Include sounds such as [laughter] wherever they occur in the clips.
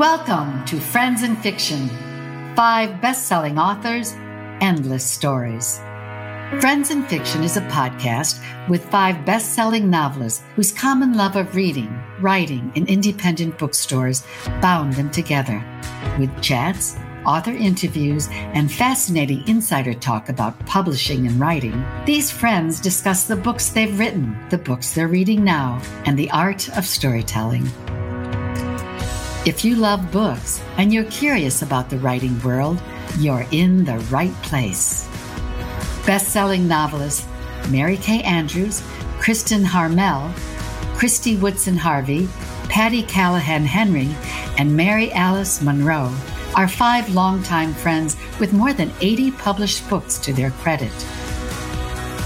Welcome to Friends and Fiction five best selling authors, endless stories. Friends and Fiction is a podcast with five best selling novelists whose common love of reading, writing, and independent bookstores bound them together. With chats, author interviews, and fascinating insider talk about publishing and writing, these friends discuss the books they've written, the books they're reading now, and the art of storytelling. If you love books and you're curious about the writing world, you're in the right place. Best-selling novelists Mary Kay Andrews, Kristen Harmel, Christy Woodson Harvey, Patti Callahan Henry, and Mary Alice Monroe are five longtime friends with more than 80 published books to their credit.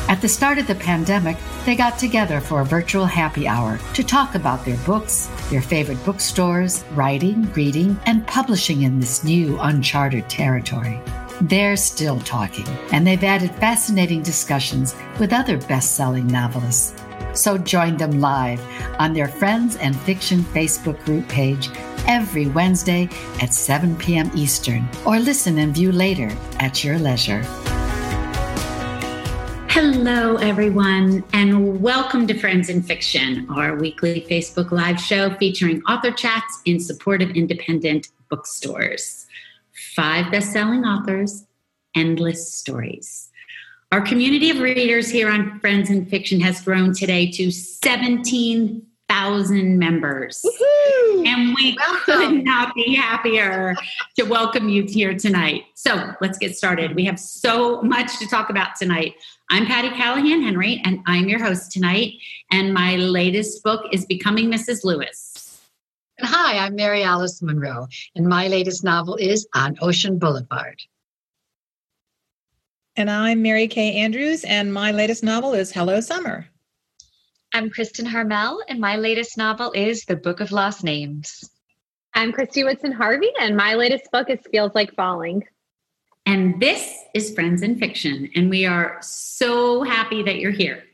At the start of the pandemic, they got together for a virtual happy hour to talk about their books, their favorite bookstores, writing, reading, and publishing in this new uncharted territory. They're still talking, and they've added fascinating discussions with other best selling novelists. So join them live on their Friends and Fiction Facebook group page every Wednesday at 7 p.m. Eastern, or listen and view later at your leisure. Hello, everyone, and welcome to Friends and Fiction, our weekly Facebook Live show featuring author chats in support of independent bookstores. Five best selling authors, endless stories. Our community of readers here on Friends and Fiction has grown today to 17 thousand members. Woo-hoo! And we welcome. could not be happier to welcome you here tonight. So let's get started. We have so much to talk about tonight. I'm Patti Callahan Henry, and I'm your host tonight. And my latest book is Becoming Mrs. Lewis. And hi, I'm Mary Alice Monroe, and my latest novel is On Ocean Boulevard. And I'm Mary Kay Andrews, and my latest novel is Hello Summer. I'm Kristen Harmel, and my latest novel is The Book of Lost Names. I'm Christy Woodson Harvey, and my latest book is Feels Like Falling. And this is Friends and Fiction, and we are so happy that you're here.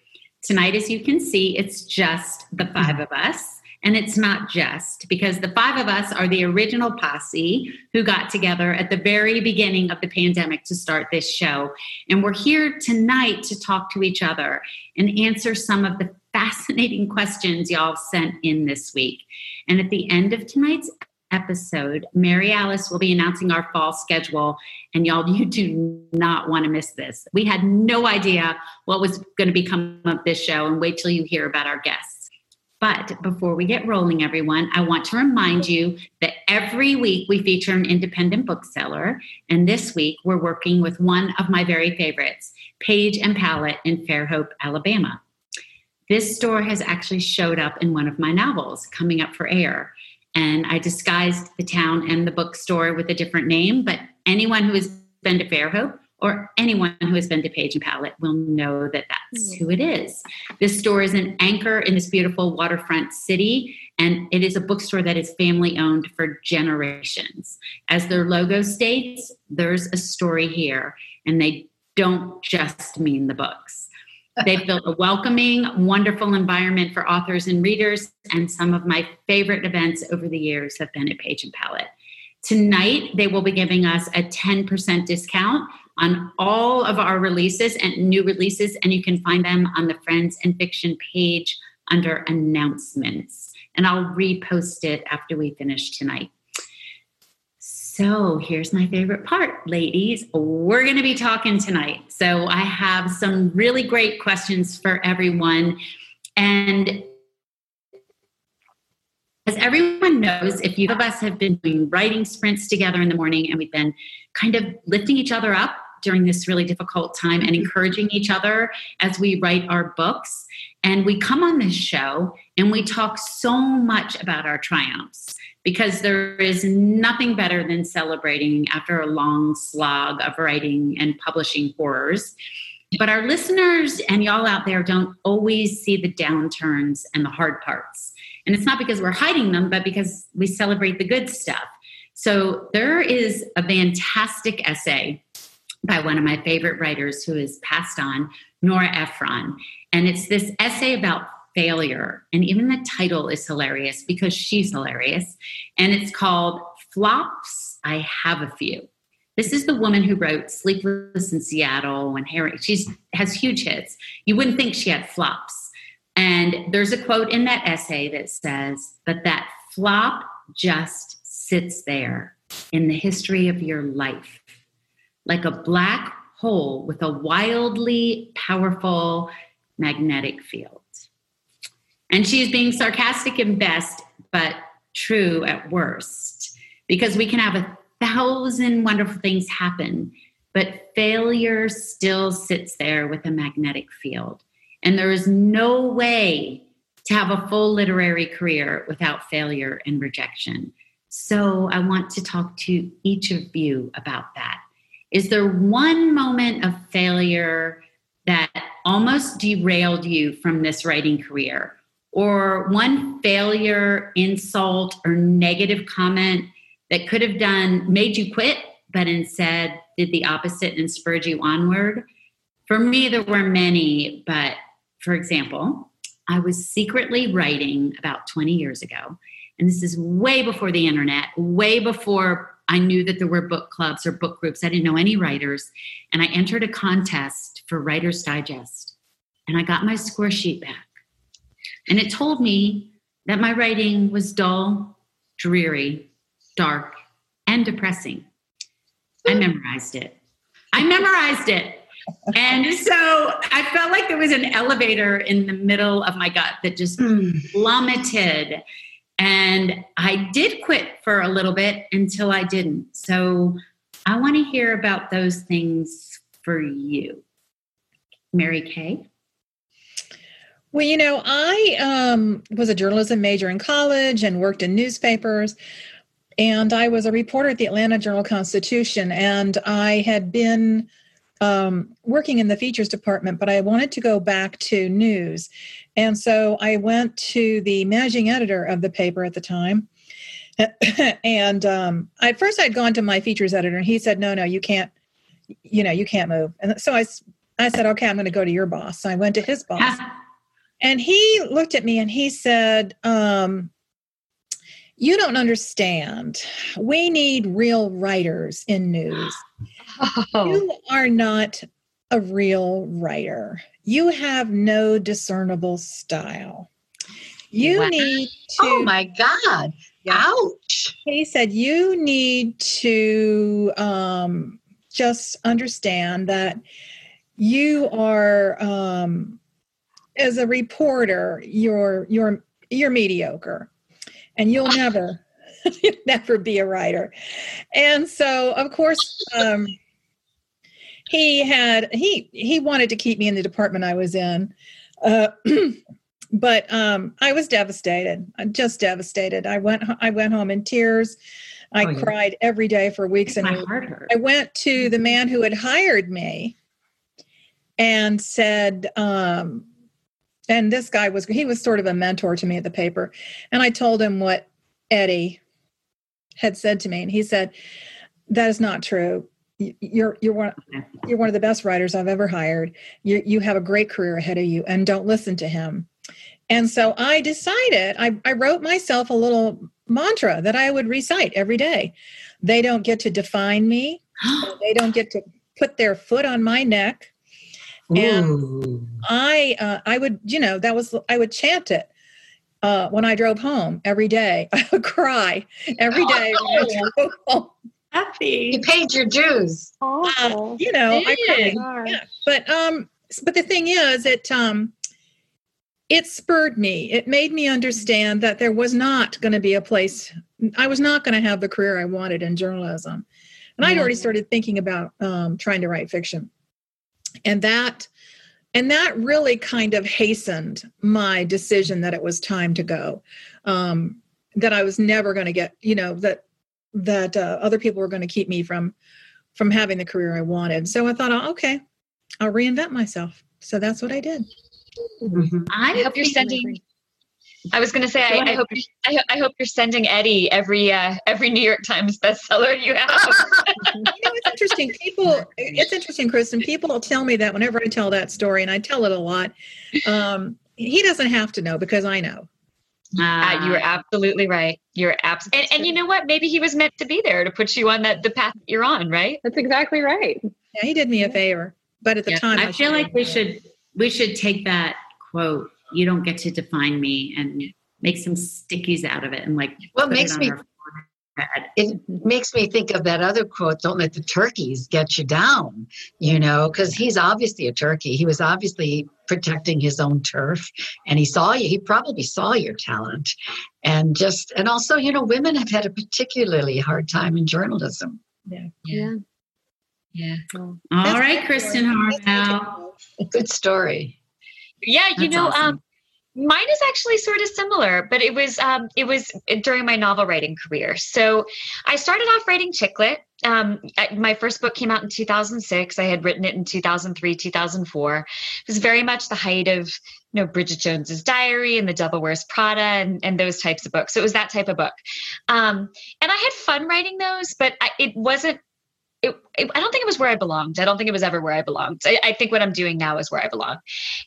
Tonight, as you can see, it's just the five of us. And it's not just because the five of us are the original posse who got together at the very beginning of the pandemic to start this show. And we're here tonight to talk to each other and answer some of the [laughs] fascinating questions y'all sent in this week. And at the end of tonight's episode, Mary Alice will be announcing our fall schedule. And y'all, [laughs] you do not want to miss this. We had no idea what was going to become of this show, and wait till you hear about our guests. But before we get rolling, everyone, I want to remind you that every week we feature an independent bookseller. And this week we're working with one of my very favorites, Page and Palette in Fairhope, Alabama. This store has actually showed up in one of my novels coming up for air. And I disguised the town and the bookstore with a different name, but anyone who has been to Fairhope or anyone who has been to Page and Palette will know that that's hmm. who it is. This store is an anchor in this beautiful waterfront city, and it is a bookstore that is family owned for generations. As their logo states, there's a story here, and they don't just mean the books. They've built a welcoming, wonderful environment for authors and readers, and some of my favorite events over the years have been at Page and Palette. Tonight, they will be giving us a 10% discount on all of our releases and new releases, and you can find them on the Friends and Fiction page under announcements. And I'll repost it after we finish tonight. So here's my favorite part, ladies. We're going to be talking tonight. So I have some really great questions for everyone. And as everyone knows, if you of us have been doing writing sprints together in the morning and we've been kind of lifting each other up during this really difficult time and encouraging each other as we write our books. And we come on this show and we talk so much about our triumphs because there is nothing better than celebrating after a long slog of writing and publishing horrors. But our listeners and y'all out there don't always see the downturns and the hard parts. And it's not because we're hiding them, but because we celebrate the good stuff. So there is a fantastic essay by one of my favorite writers who is passed on, Nora Ephron. And it's this essay about failure. And even the title is hilarious because she's hilarious. And it's called flops, I have a few. This is the woman who wrote Sleepless in Seattle and Harry. She's has huge hits. You wouldn't think she had flops. And there's a quote in that essay that says, but that flop just sits there in the history of your life, like a black hole with a wildly powerful magnetic field. And she's being sarcastic at best, but true at worst, because we can have a thousand wonderful things happen, but failure still sits there with a magnetic field. And there is no way to have a full literary career without failure and rejection. So I want to talk to each of you about that. Is there one moment of failure that almost derailed you from this writing career? Or one failure, insult, or negative comment that could have done made you quit, but instead did the opposite and spurred you onward? For me, there were many, but for example, I was secretly writing about 20 years ago. And this is way before the internet, way before I knew that there were book clubs or book groups. I didn't know any writers. And I entered a contest for Writer's Digest. And I got my score sheet back. And it told me that my writing was dull, dreary, dark, and depressing. I memorized it. I memorized it. And so I felt like there was an elevator in the middle of my gut that just hmm. plummeted. And I did quit for a little bit until I didn't. So I want to hear about those things for you. Mary Kay? Well, you know, I um, was a journalism major in college and worked in newspapers. And I was a reporter at the Atlanta Journal Constitution. And I had been um, working in the features department, but I wanted to go back to news. And so I went to the managing editor of the paper at the time. [coughs] and um, at first I'd gone to my features editor and he said, no, no, you can't, you know, you can't move. And so I, I said, okay, I'm going to go to your boss. So I went to his boss [laughs] and he looked at me and he said, um, you don't understand. We need real writers in news. Oh. [laughs] You are not a real writer. You have no discernible style. You wow. need to. Oh my God. Ouch. He said, You need to um, just understand that you are, um, as a reporter, you're, you're, you're mediocre. And you'll [laughs] never you'll never be a writer. And so of course um, he had he he wanted to keep me in the department i was in. Uh, [clears throat] but um, i was devastated I'm just devastated. I went i went home in tears. I oh, yeah. cried every day for weeks and i went to the man who had hired me and said um, and this guy was he was sort of a mentor to me at the paper. And i told him what eddie had said to me. And he said that is not true. You're you're one you're one of the best writers i've ever hired. You you have a great career ahead of you and don't listen to him. And so i decided i, I wrote myself a little mantra that i would recite every day. They don't get to define me. [gasps] They don't get to put their foot on my neck and I uh, I would you know that was I would chant it uh, when I drove home every day. [laughs] I would cry every day oh. when I drove home. Happy. You paid your dues. Uh, you know, I cried. Yeah. But um, but the thing is, it um, it spurred me. It made me understand that there was not going to be a place. I was not going to have the career I wanted in journalism, and I'd already started thinking about um, trying to write fiction and that and that really kind of hastened my decision that it was time to go. Um, that i was never going to get you know that that uh, other people were going to keep me from from having the career i wanted. So i thought oh, okay i'll reinvent myself. So that's what i did. Mm-hmm. i hope you're sending I was going to say, I, I, hope I, I, hope you're sending Eddie every uh, every New York Times bestseller you have. [laughs] you know, it's interesting. People, it's interesting, Kristen. People will tell me that whenever I tell that story, and I tell it a lot. Um, he doesn't have to know because I know. Uh, you are absolutely right. You're absolutely, and, and, you know what? Maybe he was meant to be there to put you on that the path that you're on, right? That's exactly right. Yeah, he did me a favor, but at the yeah. time, I, I feel like we should we should take that quote. You don't get to define me, and make some stickies out of it, and like what makes me it makes me think of that other quote don't let the turkeys get you down you know because he's obviously a turkey. He was obviously protecting his own turf and he saw you he probably saw your talent. And just and also you know women have had a particularly hard time in journalism. Yeah. Yeah. Yeah. All right kristen harmel good story yeah you That's know awesome. um mine is actually sort of similar but it was um, it was during my novel writing career. So i started off writing chick lit um, my first book came out in 2006 i had written it in 2003 2004 it was very much the height of you know bridget jones's diary and the devil wears prada and, and those types of books. So it was that type of book. Um, and i had fun writing those but I, it wasn't it, it, I don't think it was where I belonged. I don't think it was ever where I belonged. I, I, think what I'm doing now is where I belong.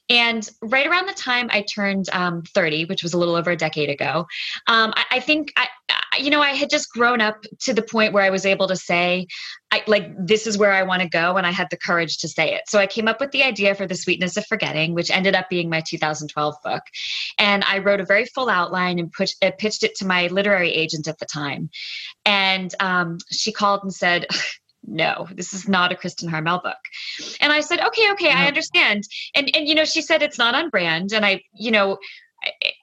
And right around the time I turned um, 30, which was a little over a decade ago, um, I, I, think I, you know, I had just grown up to the point where I was able to say, I, like, this is where I want to go, and I had the courage to say it. So I came up with the idea for the sweetness of forgetting, which ended up being my 2012 book. And I wrote a very full outline and put, uh, pitched it to my literary agent at the time. And um, she called and said [laughs] no, this is not a Kristen Harmel book. And I said, okay, okay, I understand. And and you know, she said it's not on brand. And I, you know,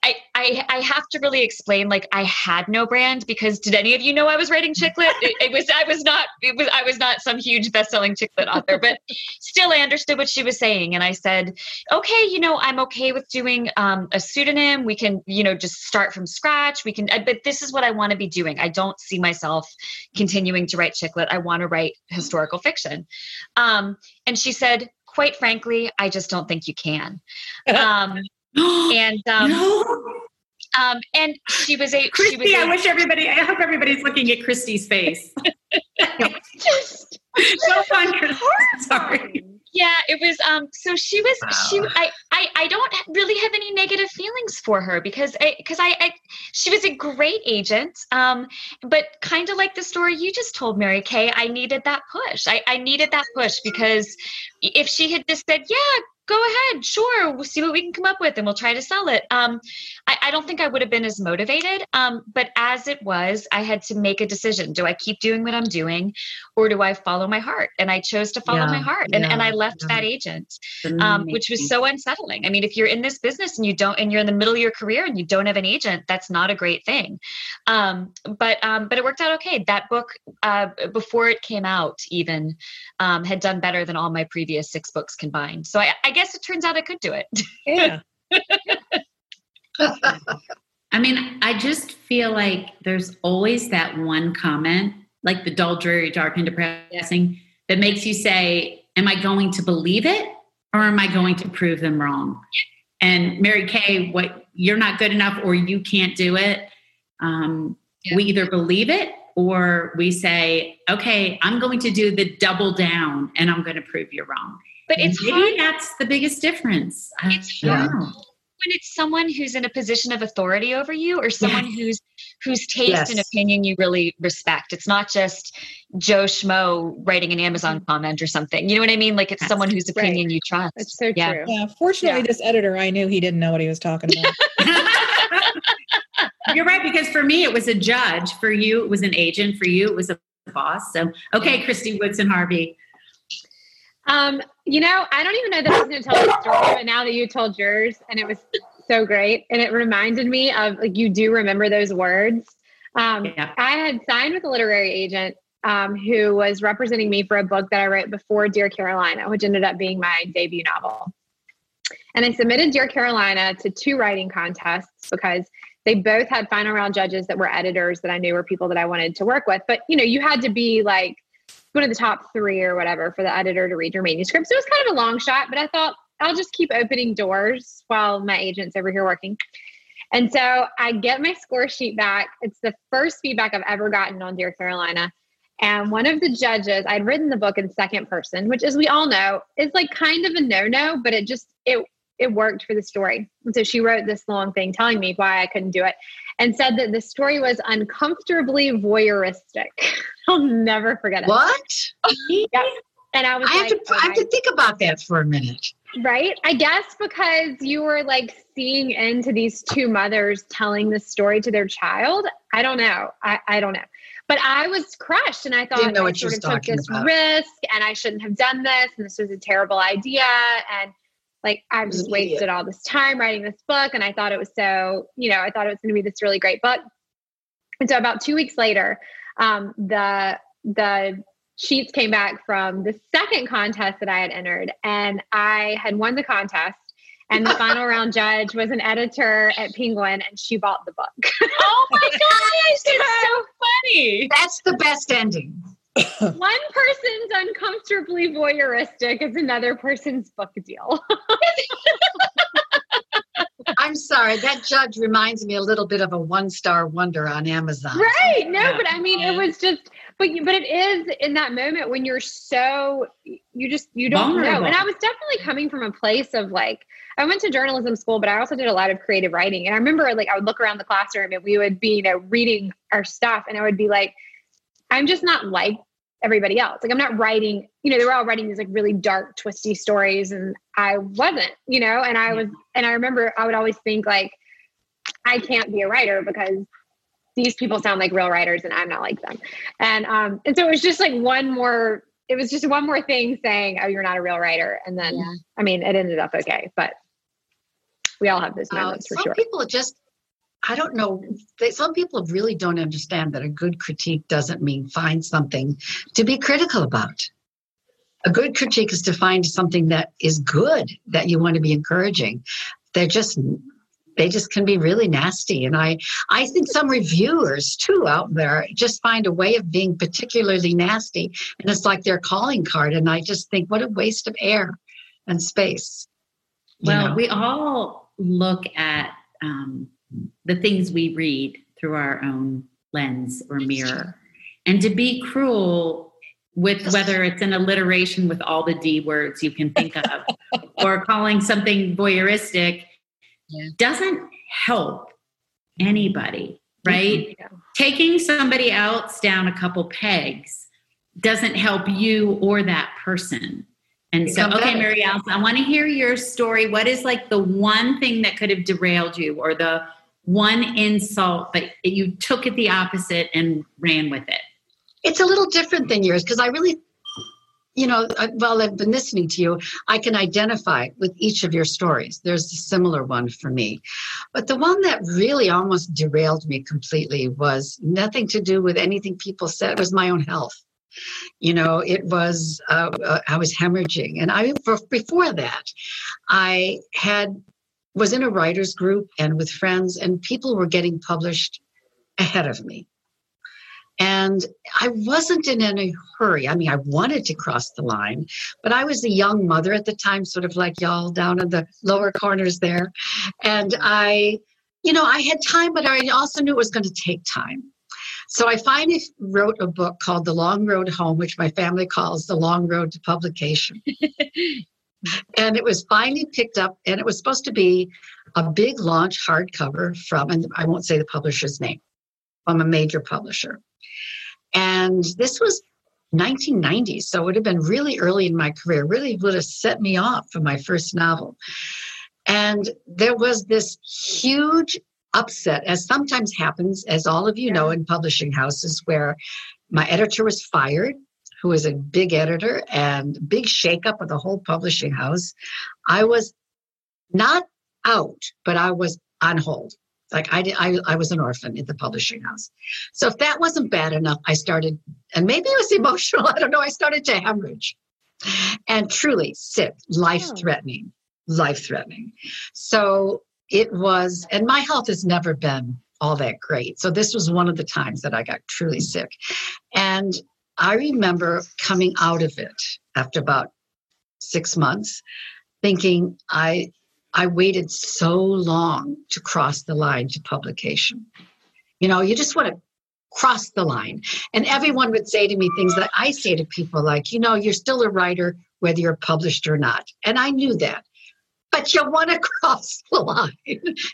I, I I have to really explain like I had no brand because did any of you know I was writing chick lit? It, it, was I was not it was I was not some huge best-selling chick lit author, but still I understood what she was saying and I said, "Okay, you know, I'm okay with doing um, a pseudonym. We can, you know, just start from scratch. We can but this is what I want to be doing. I don't see myself continuing to write chick lit. I want to write historical fiction." Um, and she said, "Quite frankly, I just don't think you can." [laughs] Um, and um, no. Um, and she was a Christy. Was a, I wish everybody. I hope everybody's looking at Christy's face. [laughs] just [laughs] so fun. Christy. Sorry. Yeah, it was. Um, so she was. Wow. She. I, I. I don't really have any negative feelings for her because. Because I, I, I. She was a great agent. Um, but kind of like the story you just told, Mary Kay. I needed that push. I. I needed that push because if she had just said, "Yeah, go ahead, sure, we'll see what we can come up with and we'll try to sell it. Um, I, I, don't think I would have been as motivated. Um, but as it was, I had to make a decision. Do I keep doing what I'm doing or do I follow my heart? And I chose to follow yeah, my heart. And, yeah, and I left yeah. that agent, um, which was so unsettling. I mean, if you're in this business and you don't, and you're in the middle of your career and you don't have an agent, that's not a great thing. Um, but, um, but it worked out okay. That book, uh, before it came out even, um, had done better than all my previous six books combined. So I, I guess it turns out I could do it. Yeah. [laughs] I mean, I just feel like there's always that one comment, like the dull, dreary, dark, and depressing, that makes you say, Am I going to believe it or am I going to prove them wrong? And Mary Kay, what you're not good enough or you can't do it. Um, yeah. We either believe it or we say, okay, I'm going to do the double down and I'm going to prove you wrong. But it's maybe hard. that's the biggest difference. It's hard when it's someone who's in a position of authority over you or someone yes. who's whose taste yes. and opinion you really respect. It's not just Joe Schmo writing an Amazon mm-hmm. comment or something. You know what I mean? Like it's That's someone whose opinion right. you trust. It's so yeah. true. Yeah. Fortunately, yeah. this editor, I knew he didn't know what he was talking about. [laughs] [laughs] You're right, because for me, it was a judge. For you, it was an agent. For you, it was a boss. So, okay, Christy Woodson Harvey. Um, you know, I don't even know that I was going to tell the story, but now that you told yours, and it was so great, and it reminded me of like you do remember those words. Um, yeah. I had signed with a literary agent um, who was representing me for a book that I wrote before Dear Carolina, which ended up being my debut novel. And I submitted Dear Carolina to two writing contests because they both had final round judges that were editors that I knew were people that I wanted to work with. But you know, you had to be like one of the top three or whatever for the editor to read your manuscript. So it was kind of a long shot, but I thought I'll just keep opening doors while my agent's over here working. And so I get my score sheet back. It's the first feedback I've ever gotten on Dear Carolina. And one of the judges, I'd written the book in second person, which, as we all know, is like kind of a no no, but it just, it, it worked for the story. And so she wrote this long thing telling me why I couldn't do it and said that the story was uncomfortably voyeuristic. [laughs] I'll never forget it. What? [laughs] yeah. And I was I like, have to I have to think about that for a minute. Right. I guess because you were like seeing into these two mothers telling the story to their child. I don't know. I, I don't know. But I was crushed and I thought I what sort of took this about. risk and I shouldn't have done this and this was a terrible idea. And like I've just wasted all this time writing this book. And I thought it was so, you know, I thought it was going to be this really great book. And so about two weeks later, um, the the sheets came back from the second contest that I had entered, and I had won the contest. And the final [laughs] round judge was an editor at Penguin, and she bought the book. Oh my gosh, [laughs] it's so funny. That's the best ending. One person's uncomfortably voyeuristic is another person's book deal. [laughs] I'm sorry. That judge reminds me a little bit of a one star wonder on Amazon. right? No, Yeah. but I mean, it was just, but you, but it is in that moment when you're so you just you don't know. And I was definitely coming from a place of like I went to journalism school, but I also did a lot of creative writing. And I remember like I would look around the classroom and we would be you know reading our stuff, and I would be like, I'm just not like everybody else. Like I'm not writing, you know, they were all writing these like really dark, twisty stories, and I wasn't, you know. And I was, and I remember I would always think like, I can't be a writer because these people sound like real writers and I'm not like them. And um, and so it was just like one more. It was just one more thing saying, "Oh, you're not a real writer," and then Yeah. I mean, it ended up okay, but we all have those Uh, moments for some sure. people just, I don't know. They, some people really don't understand that a good critique doesn't mean find something to be critical about. A good critique is to find something that is good that you want to be encouraging. They're just they just can be really nasty and i i think some reviewers too out there just find a way of being particularly nasty and it's like their calling card and i just think what a waste of air and space Well, know? we all look at um, the things we read through our own lens or mirror. And to be cruel with whether it's an alliteration with all the D words you can think of [laughs] or calling something voyeuristic Yeah. doesn't help anybody, right? Yeah. Taking somebody else down a couple pegs doesn't help you or that person. And so, okay. Mary Alice, I want to hear your story. What is like the one thing that could have derailed you or the one insult that you took it the opposite and ran with it? it's a little different than yours because I really, you know, I- while I've been listening to you, I can identify with each of your stories. There's a similar one for me. But the one that really almost derailed me completely was nothing to do with anything people said, it was my own health. You know, it was, uh, uh, I was hemorrhaging. And I, for, before that, I had, was in a writer's group and with friends, and people were getting published ahead of me. And I wasn't in any hurry. I mean, I wanted to cross the line, but I was a young mother at the time, sort of like y'all down in the lower corners there. And I, you know, I had time, but I also knew it was going to take time. So I finally wrote a book called The Long Road Home, which my family calls The Long Road to Publication. [laughs] and it was finally picked up, and it was supposed to be a big launch hardcover from, and I won't say the publisher's name, from a major publisher. And this was 1990, so it would have been really early in my career, really would have set me off for my first novel. And there was this huge upset, as sometimes happens, as all of you know, in publishing houses, where my editor was fired, who was a big editor, and big shakeup of the whole publishing house. I was not out, but I was on hold. Like I, did, I, I was an orphan in the publishing house. So if that wasn't bad enough, I started, and maybe it was [laughs] emotional. I don't know. I started to hemorrhage, and truly sick, life threatening, life threatening. So it was, and my health has never been all that great. So this was one of the times that I got truly sick, and I remember coming out of it after about six months, thinking I I waited so long to cross the line to publication. You know, you just want to cross the line. And everyone would say to me things that I say to people like, you know, you're still a writer whether you're published or not. And I knew that. but you want to [laughs] cross the line.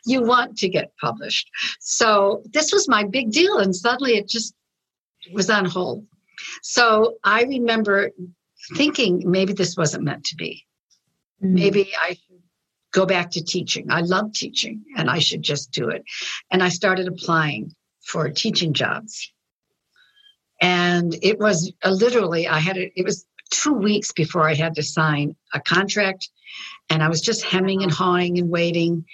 you want to get published. So this was my big deal. And suddenly it just was on hold. So I remember thinking maybe this wasn't meant to be. Mm-hmm. Maybe I should go back to teaching. I love teaching and I should just do it. And I started applying for teaching jobs. And it was uh, literally, I had it, it was two weeks before I had to sign a contract. And I was just hemming and hawing and waiting.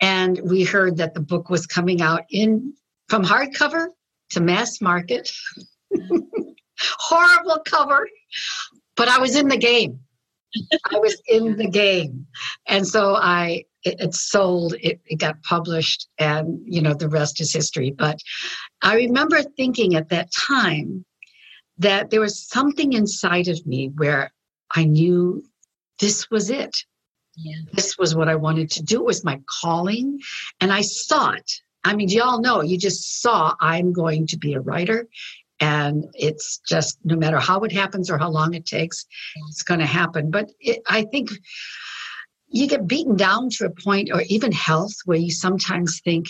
And we heard that the book was coming out in from hardcover to mass market. [laughs] Horrible cover, but I was in the game. I was in the game. And so I it, it sold, it, it got published, and you know, the rest is history. But I remember thinking at that time that there was something inside of me where I knew this was it. Yeah. This was what I wanted to do. It was my calling. And I saw it. I mean, you all know, you just saw I'm going to be a writer. And it's just no matter how it happens or how long it takes, it's going to happen. But it, I think you get beaten down to a point, or even health, where you sometimes think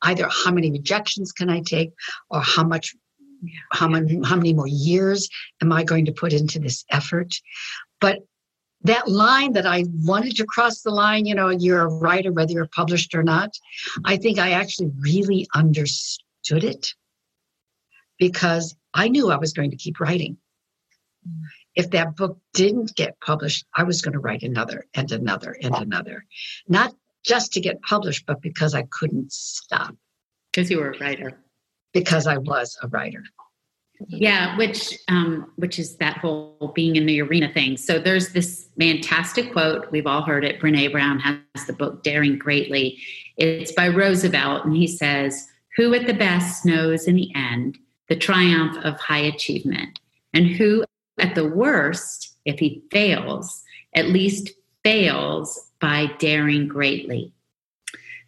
either how many rejections can I take, or how much how many how many more years am I going to put into this effort? But that line that I wanted to cross the line, you know, you're a writer, whether you're published or not, I think I actually really understood it because I knew I was going to keep writing. If that book didn't get published, I was going to write another and another and another. Not just to get published, but because I couldn't stop. Because you were a writer because I was a writer. Yeah, which um, which is that whole being in the arena thing. So there's this fantastic quote we've all heard it. Brene Brown has the book Daring Greatly. It's by Roosevelt, and he says, "Who at the best knows in the end the triumph of high achievement, and who at the worst, if he fails, at least fails by daring greatly."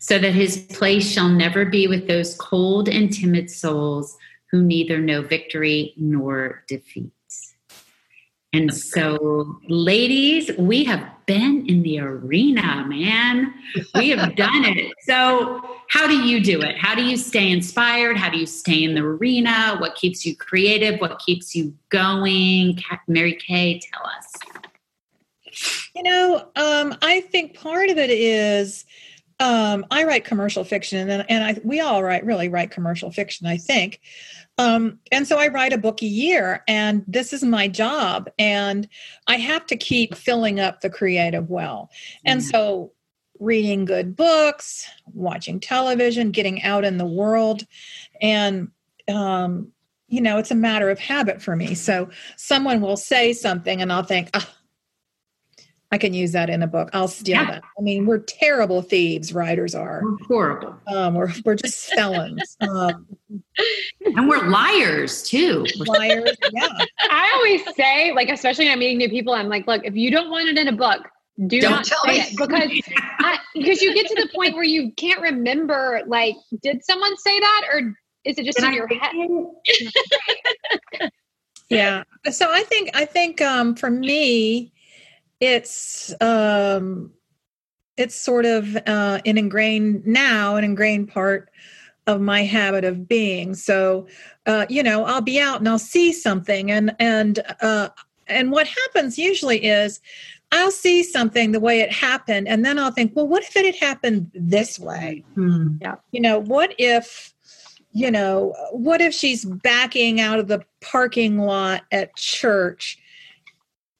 so that his place shall never be with those cold and timid souls who neither know victory nor defeat. And so, ladies, we have been in the arena, man. We have done it. So, how do you do it? How do you stay inspired? How do you stay in the arena? What keeps you creative? What keeps you going? Mary Kay, tell us. You know, um, I think part of it is um, I write commercial fiction, and and I we all write really write commercial fiction, I think. Um, and so I write a book a year, and this is my job, and I have to keep filling up the creative well. And mm. so, reading good books, watching television, getting out in the world, and um, you know, it's a matter of habit for me. So someone will say something, and I'll think, oh, I can use that in a book. I'll steal yeah. that. I mean, we're terrible thieves. Writers are we're horrible. Um, we're we're just felons. [laughs] Um, and we're liars too. Liars. [laughs] Yeah. I always say, like, especially when I'm meeting new people, I'm like, look, if you don't want it in a book, do don't not say me. it because because you get to the point where you can't remember. Like, did someone say that, or is it just Did in I your head? [laughs] yeah. So I think I think um, for me it's um, it's sort of uh, an ingrained now an ingrained part of my habit of being. So uh, you know i'll be out and i'll see something and and uh, and what happens usually is i'll see something the way it happened and then i'll think well what if it had happened this way? Hmm. yeah. You know what if you know what if she's backing out of the parking lot at church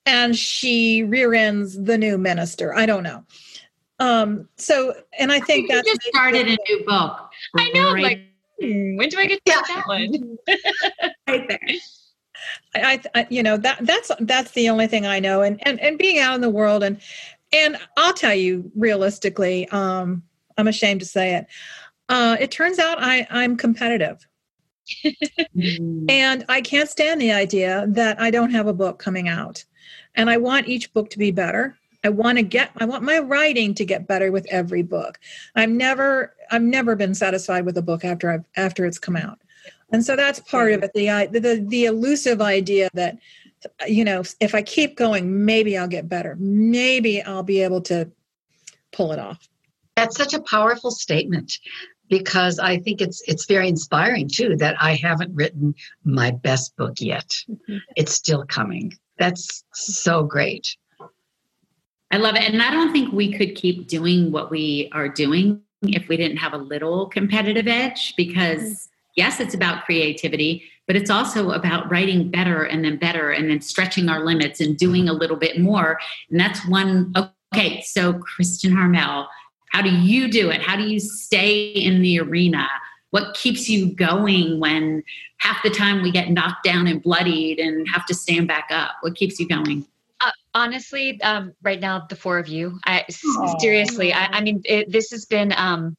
and she rear ends the new minister. I don't know. Um, so, and I think that just started a new book. I know. Right. Like, hmm, when do I get to yeah. that one? [laughs] right there. I, I, you know, that that's that's the only thing I know. And and and being out in the world and and I'll tell you realistically, um, I'm ashamed to say it. Uh, it turns out I I'm competitive. [laughs] And I can't stand the idea that I don't have a book coming out and I want each book to be better. I want to get I want my writing to get better with every book. I'm never I've never been satisfied with a book after I've after it's come out. And so that's part of it the the the elusive idea that you know, if I keep going, maybe I'll get better. Maybe I'll be able to pull it off. That's such a powerful statement because I think it's it's very inspiring too that I haven't written my best book yet. Mm-hmm. It's still coming. That's so great. I love it. And I don't think we could keep doing what we are doing if we didn't have a little competitive edge because mm-hmm. yes, it's about creativity, but it's also about writing better and then better and then stretching our limits and doing a little bit more. And that's one okay, so Kristen Harmel, how do you do it? How do you stay in the arena? What keeps you going when half the time we get knocked down and bloodied and have to stand back up? What keeps you going? Uh, honestly, um, right now, the four of you. I Aww. seriously, I, I mean, it, this has been. Um,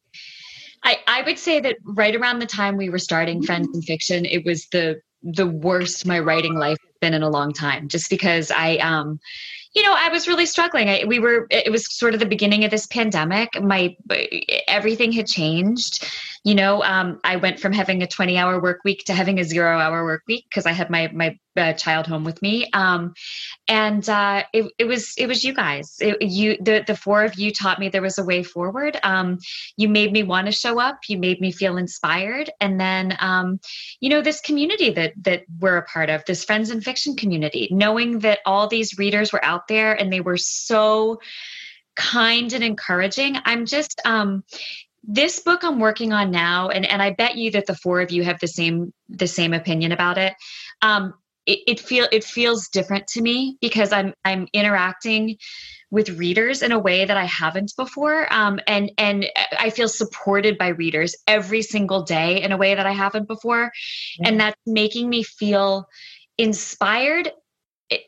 I, I would say that right around the time we were starting Friends and Fiction, it was the the worst my writing life has been in a long time. Just because I, um, you know, I was really struggling. I, we were, it was sort of the beginning of this pandemic. My, everything had changed. You know, um, I went from having a 20 hour work week to having a zero hour work week because I had my, my uh, child home with me. Um, and uh, it, it was it was you guys. It, you the the four of you taught me there was a way forward. Um, you made me want to show up. You made me feel inspired. And then um, you know this community that that we're a part of, this friends and fiction community, knowing that all these readers were out there and they were so kind and encouraging. I'm just um this book I'm working on now, and, and I bet you that the four of you have the same the same opinion about it. Um, it, it feel it feels different to me because I'm I'm interacting with readers in a way that I haven't before, um, and and I feel supported by readers every single day in a way that I haven't before, and that's making me feel inspired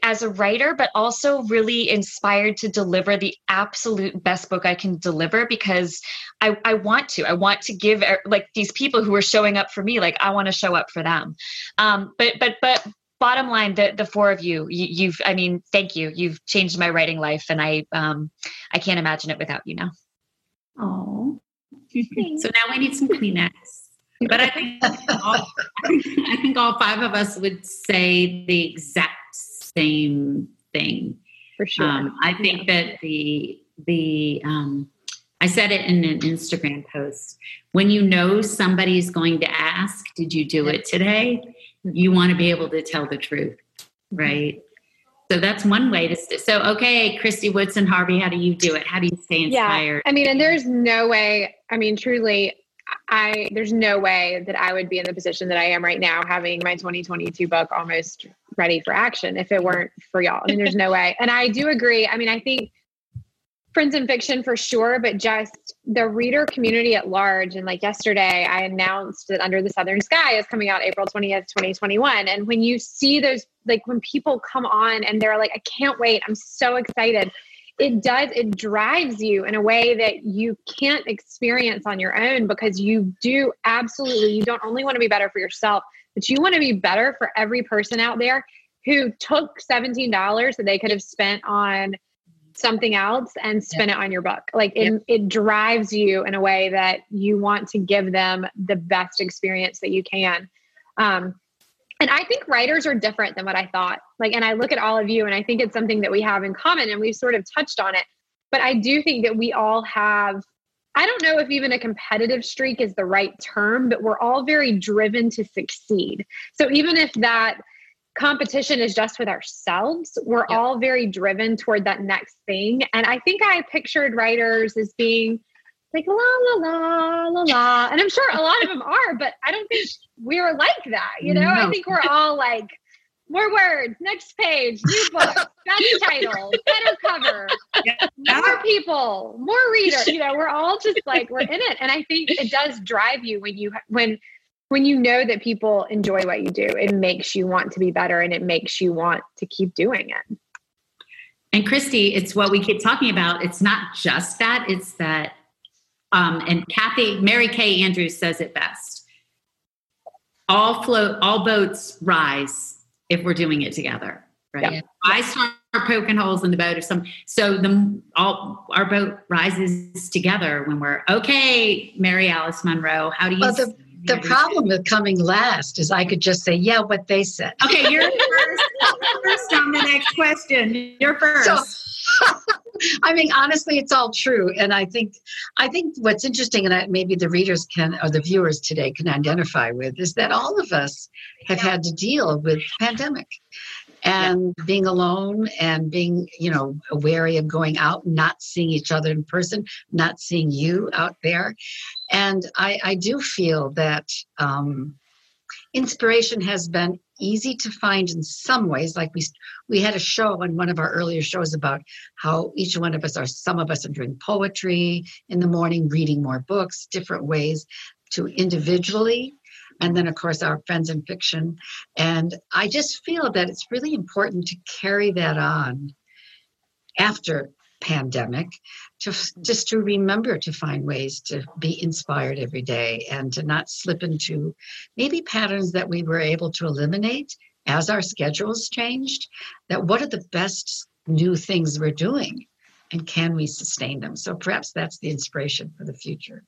as a writer, but also really inspired to deliver the absolute best book I can deliver because I, I want to. I want to give er, like these people who are showing up for me, like I want to show up for them. Um, but but but bottom line, the the four of you, you, have I mean, thank you. You've changed my writing life, and I um I can't imagine it without you now. Oh, [laughs] so now we need some Kleenex. But I think all, [laughs] I think all five of us would say the exact same thing. For sure. Um, I think yeah. that the the um, I said it in an Instagram post. When you know somebody's going to ask, "Did you do it today?" You want to be able to tell the truth, mm-hmm. right? So that's one way to. St- so okay, Christy Woodson Harvey, how do you do it? How do you stay inspired? Yeah, I mean, and there's no way. I mean, truly, I there's no way that I would be in the position that I am right now, having my 2022 book almost ready for action if it weren't for y'all. I mean, there's no [laughs] way. And I do agree. I mean, I think friends and fiction for sure, but just the reader community at large. And like yesterday, I announced that Under the Southern Sky is coming out April 20th, 2021. And when you see those, like when people come on and they're like, I can't wait, I'm so excited it does it drives you in a way that you can't experience on your own because you do absolutely you don't only want to be better for yourself but you want to be better for every person out there who took $17 that they could have spent on something else and spend yep. it on your book like it, yep. it drives you in a way that you want to give them the best experience that you can um, and I think writers are different than what I thought. Like, and I look at all of you and I think it's something that we have in common and we've sort of touched on it. But I do think that we all have, I don't know if even a competitive streak is the right term, but we're all very driven to succeed. So even if that competition is just with ourselves, we're yep. all very driven toward that next thing. And I think I pictured writers as being like la la la la la. And i'm sure a lot of them are but i don't think we're like that you know? No. i think we're all like more words next page new book [laughs] better title better cover more people more readers you know? We're all just like we're in it. And i think it does drive you when you when when you know that people enjoy what you do. It makes you want to be better and it makes you want to keep doing it. And christy it's what we keep talking about. It's not just that it's that um, and Kathy, Mary Kay Andrews says it best. All float, all boats rise if we're doing it together, right? Yeah. I start poking holes in the boat or some. So the all our boat rises together when we're okay. Mary Alice Monroe, how do you? Well, the, The problem with coming last is I could just say, yeah, what they said. Okay, you're [laughs] first. first on the next question. You're first. So, [laughs] I mean, honestly, it's all true, and I think, I think what's interesting, and I, maybe the readers can or the viewers today can identify with, is that all of us have had to deal with pandemic, and yeah. being alone and being you know wary of going out not seeing each other in person not seeing you out there and i i do feel that um inspiration has been easy to find in some ways like we we had a show on one of our earlier shows about how each one of us are some of us are doing poetry in the morning reading more books different ways to individually. And then of course our friends and fiction. And i just feel that it's really important to carry that on after pandemic to just to remember to find ways to be inspired every day and to not slip into maybe patterns that we were able to eliminate as our schedules changed that what are the best new things we're doing and can we sustain them? So perhaps that's the inspiration for the future.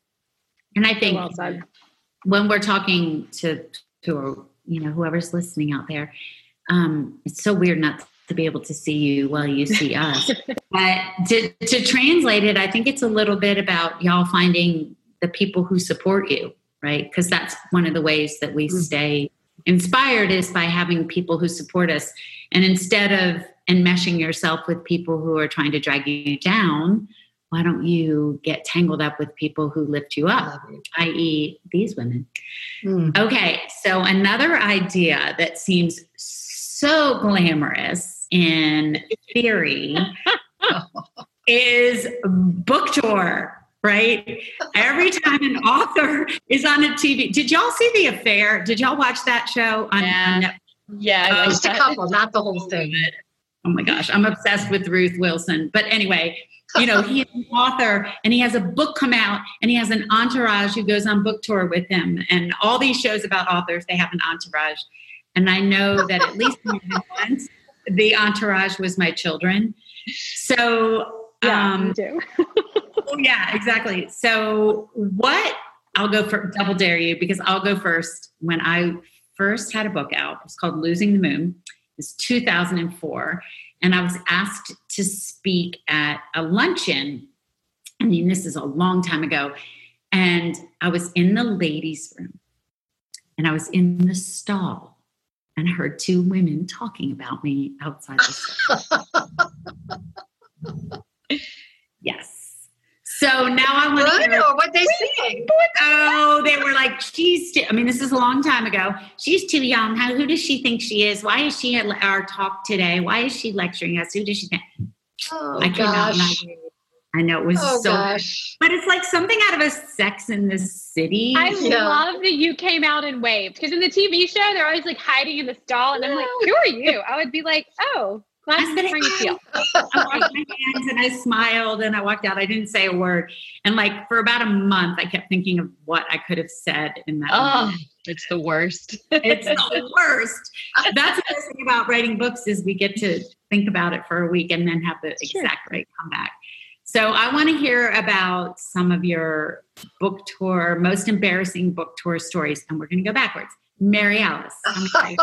And i think well when we're talking to to you know whoever's listening out there, um, it's so weird not to be able to see you while you see [laughs] us. but to to translate it, I think it's a little bit about y'all finding the people who support you, right? Because that's one of the ways that we mm. stay inspired is by having people who support us. And instead of enmeshing yourself with people who are trying to drag you down, why don't you get tangled up with people who lift you up, i.e., these women? Mm. Okay, so another idea that seems so glamorous in theory is book tour. Right? Every time an author is on a TV, did y'all see The Affair? Did y'all watch that show on, yeah. Yeah, oh, just a couple, not the whole thing. Oh my gosh, I'm obsessed with Ruth Wilson. But anyway, you know, he's an author and he has a book come out and he has an entourage who goes on book tour with him. And all these shows about authors, they have an entourage. And I know that at least once the entourage was my children. So, yeah, um, [laughs] oh, yeah, exactly. So, what I'll go for double dare you because I'll go first. When I first had a book out, it's called Losing the Moon. It's 2004 and I was asked to speak at a luncheon. I mean, this is a long time ago. And I was in the ladies' room and I was in the stall and heard two women talking about me outside the [laughs] yes. So now I want to know what they say. Oh, they were like, she's. Too, I mean, this is a long time ago. She's too young. How? Who does she think she is? Why is she at our talk today? Why is she lecturing us? Who does she think? Oh I gosh. I know it was oh, so, gosh. but it's like something out of a Sex and the City. I yeah. love that you came out and waved because in the TV show they're always like hiding in the stall, and I'm like, "Who are you?" I would be like, "Oh, Glad how you feel. I washed my hands and I smiled and I walked out. I didn't say a word. And like for about a month, I kept thinking of what I could have said in that. Oh, moment. it's the worst. it's the worst. That's the best thing about writing books is we get to think about it for a week and then have the sure. exact right come back. So I want to hear about some of your book tour, most embarrassing book tour stories, and we're going to go backwards. Mary Alice. [laughs]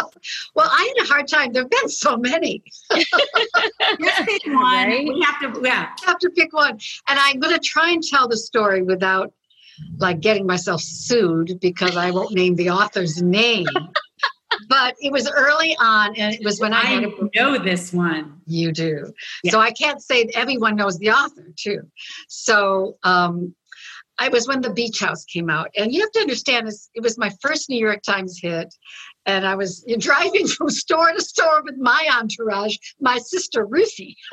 well, I had a hard time. There have been so many. [laughs] Just pick one. Right? We have to, yeah. have to pick one. And I'm going to try and tell the story without like getting myself sued because I won't name the author's name. But it was early on, and it was when I, I know this one. You do. Yeah. So I can't say everyone knows the author, too. So um, I was when the Beach House came out, and you have to understand this. It was my first New York Times hit, and I was [laughs] driving from store to store with my entourage, my sister Ruthie, [laughs]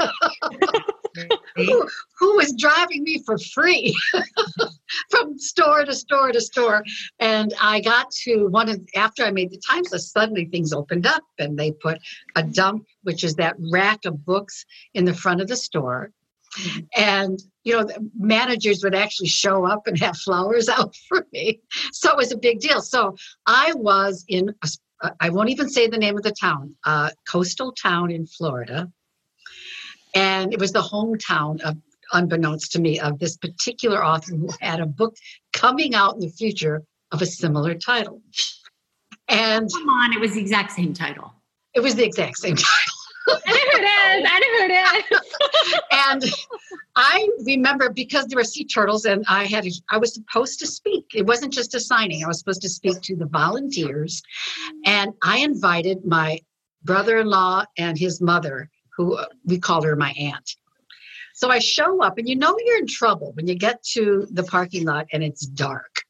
[laughs] who, was driving me for free [laughs] from store to store to store. And I got to one of after I made the Times list, suddenly things opened up, and they put a dump, which is that rack of books in the front of the store. And you know managers would actually show up and have flowers [laughs] out for me. So it was a big deal. So i was in I won't even say the name of the town a coastal town in florida and it was the hometown of unbeknownst to me of this particular author who had a book coming out in the future of a similar title. And come on, it was the exact same title. It was the exact same title. I know it is. I know it is. [laughs] and I remember because there were sea turtles, and I had I was supposed to speak. It wasn't just a signing. I was supposed to speak to the volunteers, and I invited my brother-in-law and his mother, who we called her my aunt. So I show up, and you know you're in trouble when you get to the parking lot and it's dark.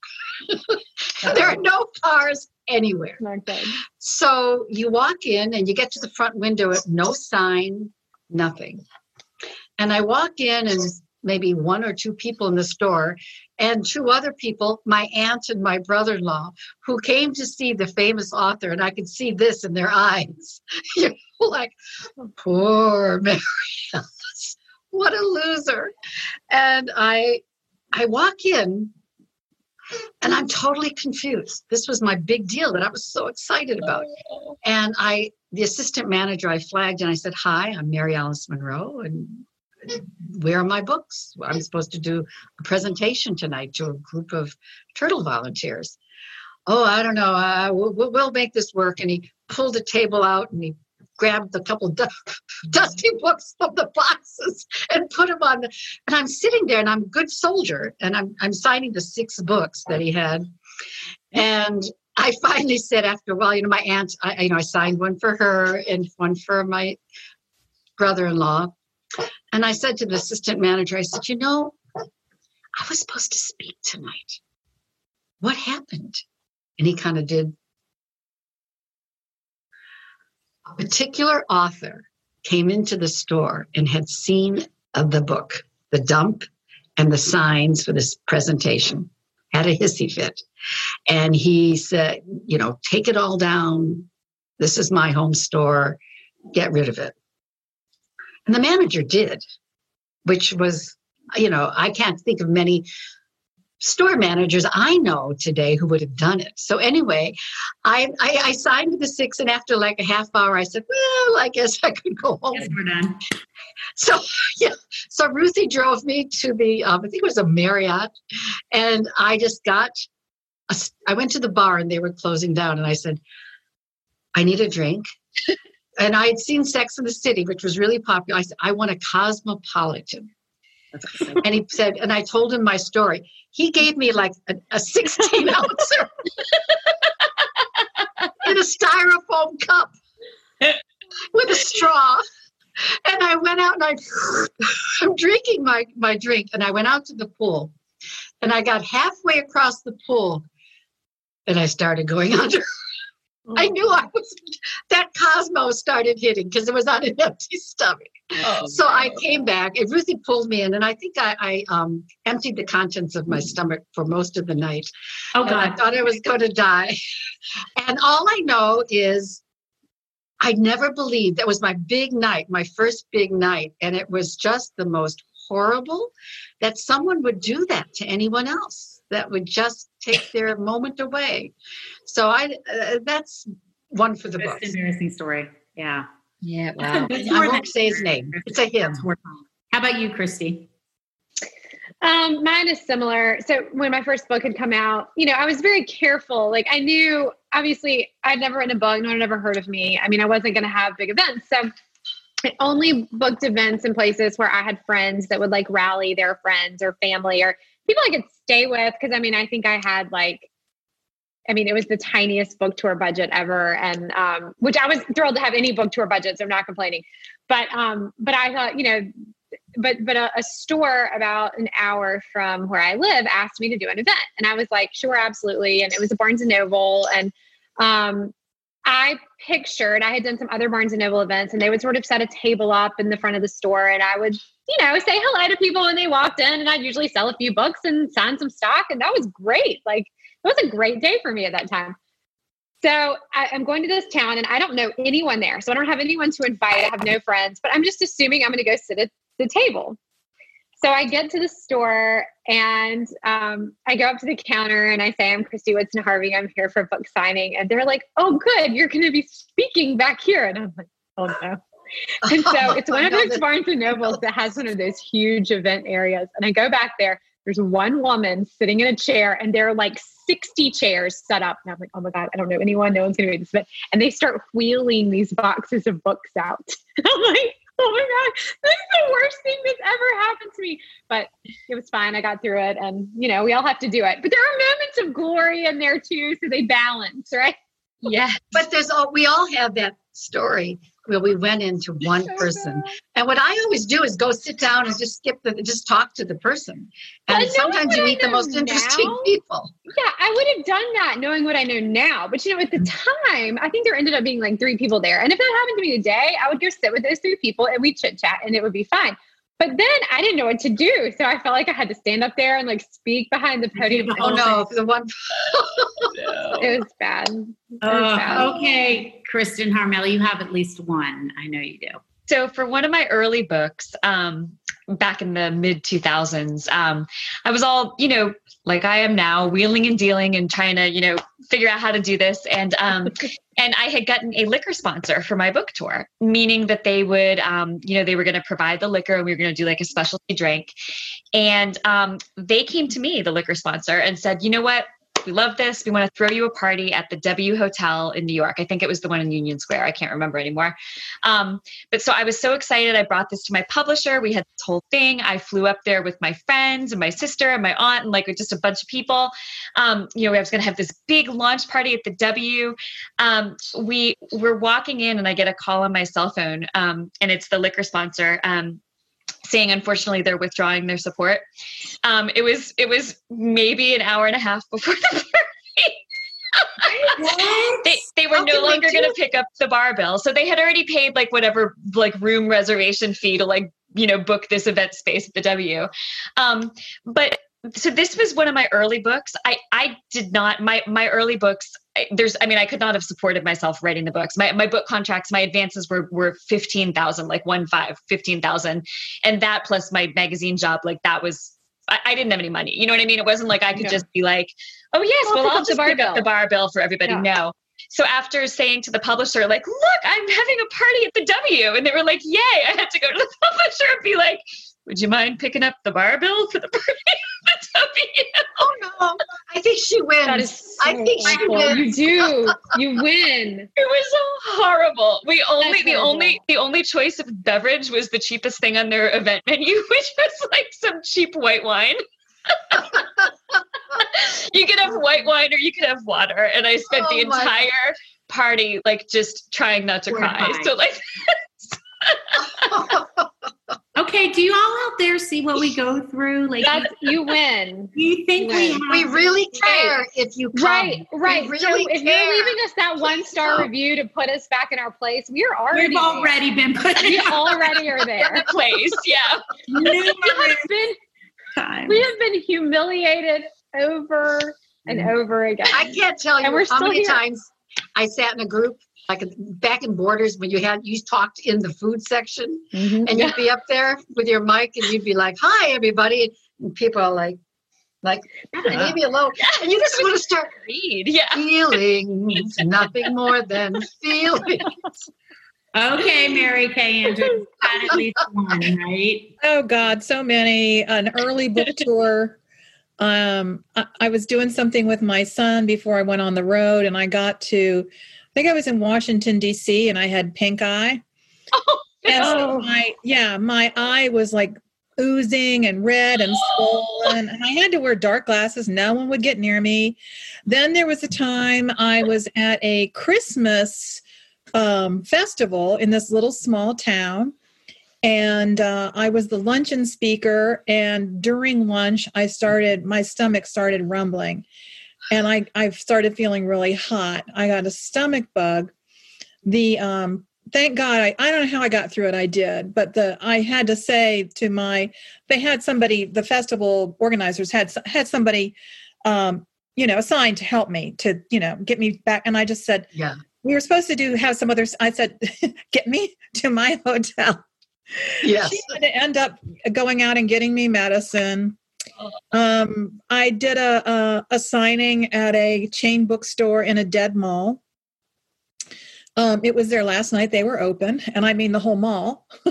[laughs] there are no cars anywhere. So you walk in and you get to the front window, no sign, nothing. And I walk in and maybe one or two people in the store and two other people, my aunt and my brother-in-law, who came to see the famous author, and I could see this in their [laughs] eyes. You're like, poor Mary Alice, what a loser. And I I walk in and I'm totally confused. This was my big deal that I was so excited about. And I, the assistant manager, I flagged and I said, Hi, I'm Mary Alice Monroe, and where are my books? I'm supposed to do a presentation tonight to a group of turtle volunteers. Oh, I don't know. Uh, we'll, we'll make this work. And he pulled a table out and he grabbed a couple du- [laughs] dusty books from the boxes and put them on the, and i'm sitting there and i'm a good soldier and i'm, I'm signing the six books that he had and i finally said after a while you know my aunt I, you know i signed one for her and one for my brother-in-law and i said to the assistant manager i said you know i was supposed to speak tonight what happened and he kind of did a particular author came into the store and had seen uh, the book, the dump, and the signs for this presentation, had a hissy fit. And he said, you know, take it all down. This is my home store. Get rid of it. And the manager did, which was, you know, I can't think of many store managers I know today who would have done it. So anyway, I, I, I signed the six, and after like a half hour, I said, "Well, I guess I could go home." Yes, we're done. So [laughs] yeah, so Ruthie drove me to the um, I think it was a Marriott, and I just got. A, I went to the bar and they were closing down, and I said, "I need a drink." [laughs] and I had seen Sex and the City, which was really popular. I said, "I want a cosmopolitan." and he said, and I told him my story. He gave me like a, a 16 [laughs] ouncer in a styrofoam cup with a straw. And I went out and I, I'm drinking my, my drink. And I went out to the pool and I got halfway across the pool and I started going [laughs] under. I knew I was, that Cosmo started hitting because it was on an [laughs] empty stomach. Oh, so I came back and Ruthie pulled me in, and I think I, I um, emptied the contents of my stomach for most of the night. Oh, God. I thought I was going to die. And all I know is I never believed that was my big night, my first big night. And it was just the most horrible that someone would do that to anyone else, that would just take their moment away. So I, uh, that's one for the book. Embarrassing story. Yeah. Yeah, wow. I won't say his name. It's a him. How about you, Kristy? Um, mine is similar. So when my first book had come out, you know, I was very careful. Like I knew, obviously, I'd never written a book. No one had ever heard of me. I mean, I wasn't going to have big events. So I only booked events in places where I had friends that would like rally their friends or family or people I could stay with. Cause I mean, I think I had like I mean, it was the tiniest book tour budget ever, and um, which I was thrilled to have any book tour budget, so I'm not complaining. But um, but I thought, you know, but but a, a, store about an hour from where I live asked me to do an event, and I was like, sure, absolutely. And it was a Barnes and Noble, and um, I pictured I had done some other Barnes and Noble events, and they would sort of set a table up in the front of the store, and I would, you know, say hello to people when they walked in, and I'd usually sell a few books and sign some stock, and that was great. Like it was a great day for me at that time. So I, am going to this town and I don't know anyone there. So I don't have anyone to invite. I have no friends, but I'm just assuming I'm going to go sit at the table. So I get to the store and um, I go up to the counter and I say, I'm Kristy Woodson Harvey. I'm here for book signing. And they're like, oh, good. You're going to be speaking back here. And I'm like, oh, no. [laughs] And so it's one of those Barnes and Nobles that has one of those huge event areas. And I go back there There's one woman sitting in a chair, and there are like 60 chairs set up. And I'm like, oh my God, I don't know anyone. No one's going to read this. But, and they start wheeling these boxes of books out. [laughs] I'm like, [laughs] oh my God, this is the worst thing that's ever happened to me. But it was fine. I got through it. And, you know, we all have to do it. But there are moments of glory in there too. So they balance, right? Yeah. But there's all, we all have that story where we went into one person. And what I always do is go sit down and just skip the, just talk to the person. And sometimes you meet the most interesting people. Yeah, I would have done that knowing what I know now. But you know, at the time, I think there ended up being like three people there. And if that happened to me today, I would go sit with those three people and we chit chat and it would be fine. But then I didn't know what to do. So I felt like I had to stand up there and like speak behind the podium. Oh no, the one [laughs] it was bad. It uh, was bad. Okay, Kristin Harmel, you have at least one. I know you do. So for one of my early books, um, back in the mid 2000s, um, I was all, you know, like I am now, wheeling and dealing and trying to, you know, figure out how to do this. And um, [laughs] and I had gotten a liquor sponsor for my book tour, meaning that they would, um, you know, they were going to provide the liquor and we were going to do like a specialty drink. And um, they came to me, the liquor sponsor, and said, you know what? We love this. We want to throw you a party at the W Hotel in New York. I think it was the one in Union Square. I can't remember anymore. Um, but so I was so excited. I brought this to my publisher. We had this whole thing. I flew up there with my friends and my sister and my aunt and like just a bunch of people. Um, you know, I was going to have this big launch party at the W. Um, we were walking in and I get a call on my cell phone um, and it's the liquor sponsor. Saying unfortunately they're withdrawing their support. Um, it was it was maybe an hour and a half before [laughs] the party. they they were How no longer going to pick up the bar bill, so they had already paid like whatever like room reservation fee to like you know book this event space at the W. Um, but so this was one of my early books i i did not my my early books there's i mean i could not have supported myself writing the books. My my book contracts my advances were were 15,000 like 1 5 15,000 and that plus my magazine job like that was I, I, didn't have any money. You know what i mean? It wasn't like i could yeah. just be like oh yes well, well i'll just pick bill. up the bar bill for everybody. Yeah. no. So after saying to the publisher like look i'm having a party at the w and they were like yay. [laughs] I had to go to the [laughs] publisher and be like would you mind picking up the bar bill for the party [laughs] W? Oh no, I think she wins. That is so I think she wins. You do. You win. [laughs] It was so horrible. We only That's the horrible. only the only choice of beverage was the cheapest thing on their event menu, [laughs] which was like some cheap white wine. [laughs] you could have white wine or you could have water. And I spent oh the entire God. party like just trying not to We're cry. Fine. So like Okay, do you all out there see what we go through? Like That's, you win. You think we we really care right. if you come. Right, right. Really so if you're leaving us that one star review to put us back in our place, we are already We've already there. been put We already are there. [laughs] place, yeah. we have been Times. we have been humiliated over and mm. over again. I can't tell you how many here. times I sat in a group like back in Borders when you had you talked in the food section mm-hmm. and you'd be up there with your mic and you'd be like hi everybody and people are like like leave me alone and you just want to start read yeah feelings nothing more than feelings Okay, Mary Kay Andrews at least one, right? Oh God, so many. An early book [laughs] tour. Um, I, I was doing something with my son before I went on the road, and I got to I think I was in Washington D.C. and I had pink eye. Oh, [laughs] and so my yeah, my eye was like oozing and red and [gasps] swollen, and I had to wear dark glasses. No one would get near me. Then there was a time I was at a Christmas um, festival in this little small town. And uh, I was the luncheon speaker. And during lunch, I started, my stomach started rumbling and I, I started feeling really hot. I got a stomach bug. The um, thank God I, I don't know how I got through it. I did, but the I had to say to my they had somebody the festival organizers had had somebody um, you know assigned to help me to you know get me back, and I just said yeah we were supposed to do have some others. I said [laughs] get me to my [laughs] hotel. Yes. She had to end up going out and getting me medicine. Um, I did a, a, a signing at a chain bookstore in a dead mall. Um, it was there last night; they were open, and I mean the whole mall. [laughs]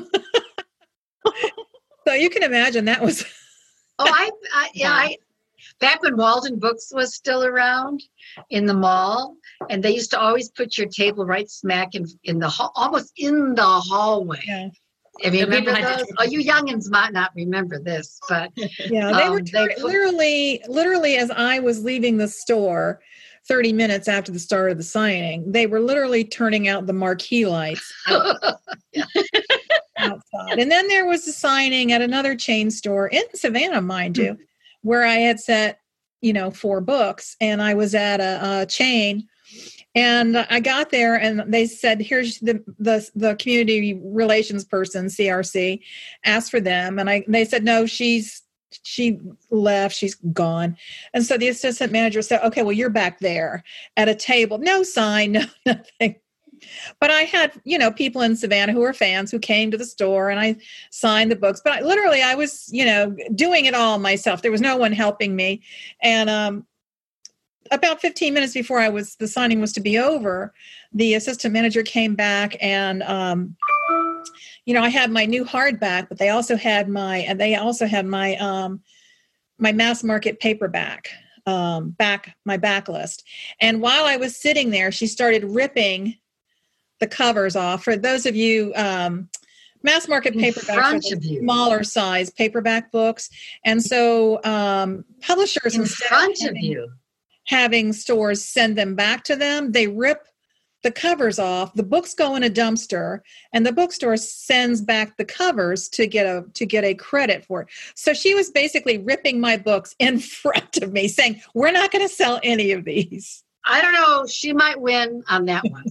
so you can imagine that was [laughs] Oh, I, I yeah, I back when Walden Books was still around in the mall, and they used to always put your table right smack in in the hall, almost in the hallway. Yeah. If you remember those? Oh, you youngins might not remember this, but yeah, they um, were they literally, literally as I was leaving the store, 30 minutes after the start of the signing, they were literally turning out the marquee lights [laughs] outside. And then there was a signing at another chain store in Savannah, mind you, where I had set, you know, four books, and I was at a, a chain. And I got there, and they said, "Here's the, the the community relations person, CRC, asked for them." And I they said, "No, she's she left. She's gone. And so the assistant manager said okay well you're back there at a table. No sign [laughs] no nothing. But i had you know people in savannah who were fans who came to the store and i signed the books. But I, literally i was you know doing it all myself. There was no one helping me. And um about 15 minutes before i was the signing was to be over the assistant manager came back and um you know, I had my new hardback, but they also had my and they also had my um my mass market paperback um back my backlist. And while I was sitting there, she started ripping the covers off. For those of you um mass market paperbacks are smaller size paperback books. And so um publishers in front of, having, you having stores send them back to them, they rip the covers off the books go in a dumpster and the bookstore sends back the covers to get a to get a credit for it so she was basically ripping my books in [laughs] front of me saying we're not going to sell any of these I don't know. She might win on that one.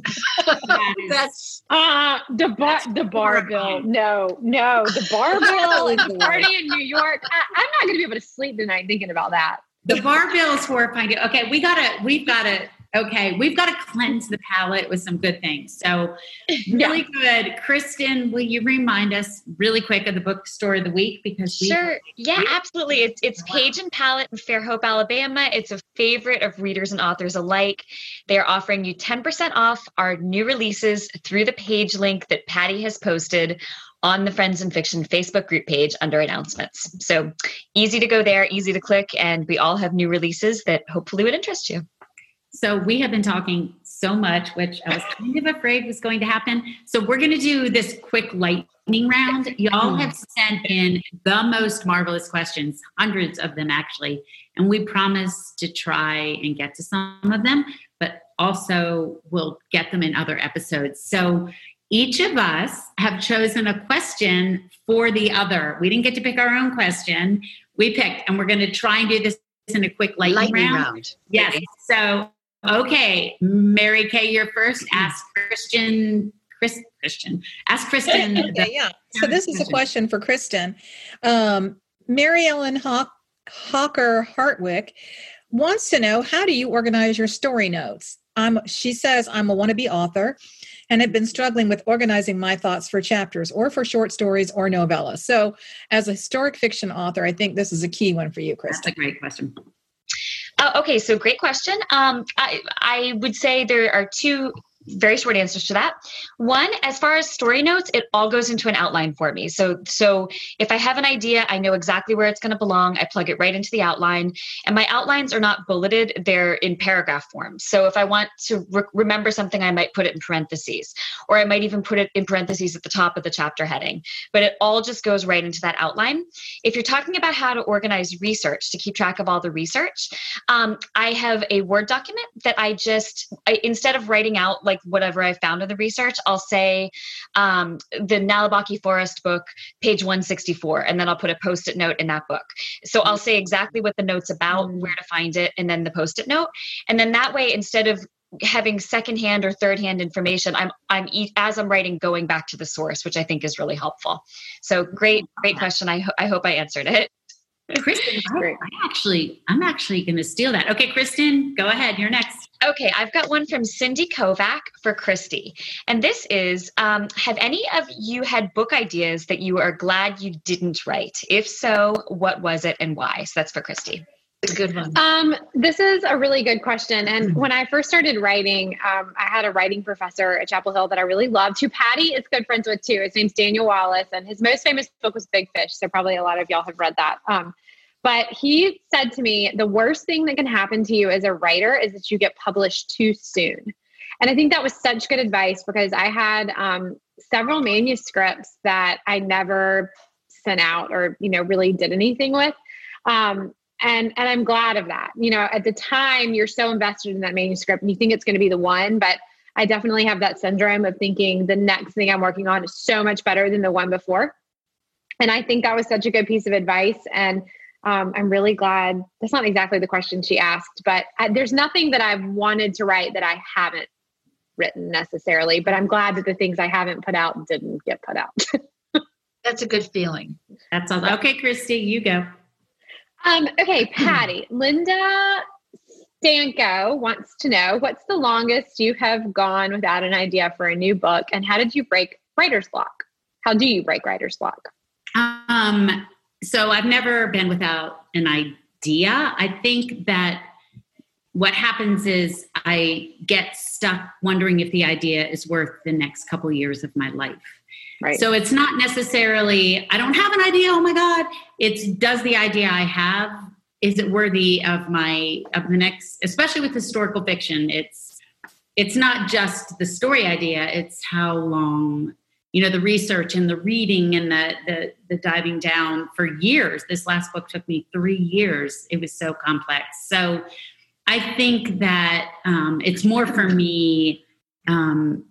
[laughs] That's uh the bar the bar bill. No, no, the bar [laughs] bill and the party in New York. I, am not going to be able to sleep tonight thinking about that. The bar bill is horrifying. Okay, we gotta. We've got to okay, we've got to cleanse the palate with some good things. So, [laughs] really yeah. good. Kristin, will you remind us really quick of the bookstore of the week? Because sure, yeah, absolutely. It's it's Page and Palette in Fairhope, Alabama. It's a favorite of readers and authors alike. They are offering you 10% off our new releases through the page link that Patti has posted on the Friends and Fiction Facebook group page under announcements. So easy to go there, easy to click, and we all have new releases that hopefully would interest you. So we have been talking so much, which I was kind of afraid was going to happen. So we're going to do this quick lightning round. Y'all hmm. have sent in the most marvelous questions, hundreds of them actually, and we promise to try and get to some of them, but also we'll get them in other episodes. So each of us have chosen a question for the other. We didn't get to pick our own question. We picked, and we're going to try and do this in a quick lightning, lightning round. round. Yes. So Okay, Mary Kay, you're first. Ask Christian. Chris, Christian. Ask Kristin. [laughs] okay, yeah. So this is a question for Kristin. Um, Mary Ellen Haw- Hawker Hartwick wants to know how do you organize your story notes? I'm, she says, I'm a wannabe author and have been struggling with organizing my thoughts for chapters or for short stories or novellas. So, as a historic fiction author, I think this is a key one for you, Chris. That's a great question. Uh, okay, so great question. Um, I, I would say there are two very short answers to that. One, as far as story notes, it all goes into an outline for me. So, so if I have an idea, I know exactly where it's going to belong. I plug it right into the outline, and my outlines are not bulleted; they're in paragraph form. So, if I want to re- remember something, I might put it in parentheses, or I might even put it in parentheses at the top of the chapter heading. But it all just goes right into that outline. If you're talking about how to organize research to keep track of all the research, um, I have a Word document that I just I, instead of writing out like like whatever I found in the research, I'll say um, the Naliboki Forest book, page 164, and then I'll put a post it note in that book. So I'll say exactly what the note's about, mm. where to find it, and then the post it note. And then that way, instead of having secondhand or third hand information i'm i'm as i'm writing going back to the source which i think is really helpful so great great question i, ho- I hope i answered it Kristin, I, I actually, I'm actually going to steal that. Okay, Kristin, go ahead. You're next. Okay, I've got one from Cindy Kovac for Kristy. And this is um, Have any of you had book ideas that you are glad you didn't write? If so, what was it and why? So that's for Kristy. A good one. Um, this is a really good question. And mm-hmm. when I first started writing, um, I had a writing professor at Chapel Hill that I really loved, who Patti is good friends with too. His name's Daniel Wallace, and his most famous book was Big Fish. So probably a lot of y'all have read that. Um, But he said to me, the worst thing that can happen to you as a writer is that you get published too soon. And I think that was such good advice because I had um, several manuscripts that I never sent out or, you know, really did anything with. Um, and and I'm glad of that. You know, at the time you're so invested in that manuscript and you think it's going to be the one, but I definitely have that syndrome of thinking the next thing I'm working on is so much better than the one before. And I think that was such a good piece of advice. And um, I'm really glad. That's not exactly the question she asked, but I, there's nothing that I've wanted to write that I haven't written necessarily. But I'm glad that the things I haven't put out didn't get put out. [laughs] That's a good feeling. That's all. Okay, Kristy, you go. Um, okay, [clears throat] Patti, Linda Stanko wants to know what's the longest you have gone without an idea for a new book, and how did you break writer's block? How do you break writer's block? Um, so I've never been without an idea. I think that what happens is I get stuck wondering if the idea is worth the next couple years of my life. Right. So it's not necessarily I don't have an idea. Oh my God! It's does the idea I have is it worthy of my of the next? Especially with historical fiction, it's it's not just the story idea. It's how long you know the research and the reading and the, the the diving down for years. This last book took me three years. It was so complex. So I think that um, it's more for me. Um,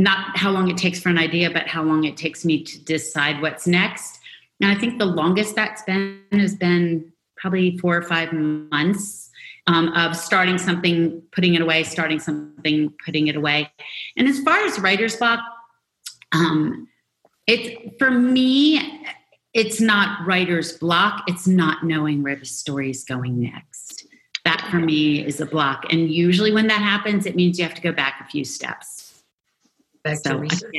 not how long it takes for an idea, but how long it takes me to decide what's next. And I think the longest that's been has been probably four or five months um, of starting something, putting it away, starting something, putting it away. And as far as writer's block, um, it's for me, it's not writer's block. It's not knowing where the story is going next. That for me is a block. And usually when that happens, it means you have to go back a few steps. Back so, to research.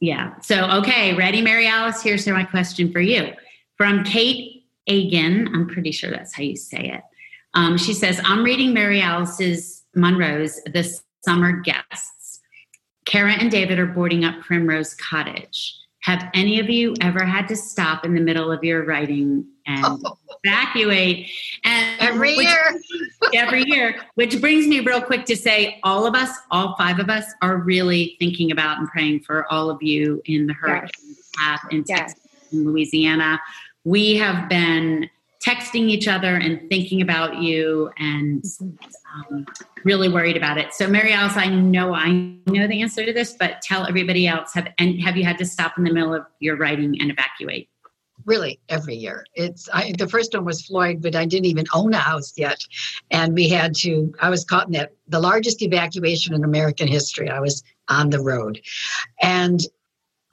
Yeah. So, okay, ready, Mary Alice? Here's my question for you. From Kate Agan, I'm pretty sure that's how you say it. Um, she says, I'm reading Mary Alice's Monroe's The Summer Guests. Kara and David are boarding up Primrose Cottage. Have any of you ever had to stop in the middle of your writing and oh. evacuate? And every which, year. [laughs] every year. Which brings me real quick to say all of us, all five of us, are really thinking about and praying for all of you in the hurricane yes. path in Texas yes. and Louisiana. We have been texting each other and thinking about you and um, really worried about it. So, Mary Alice, I know I know the answer to this, but tell everybody else have and have you had to stop in the middle of your writing and evacuate? Really, every year. It's I, the first one was Floyd, but I didn't even own a house yet, and we had to. I was caught in that the largest evacuation in American history. I was on the road, and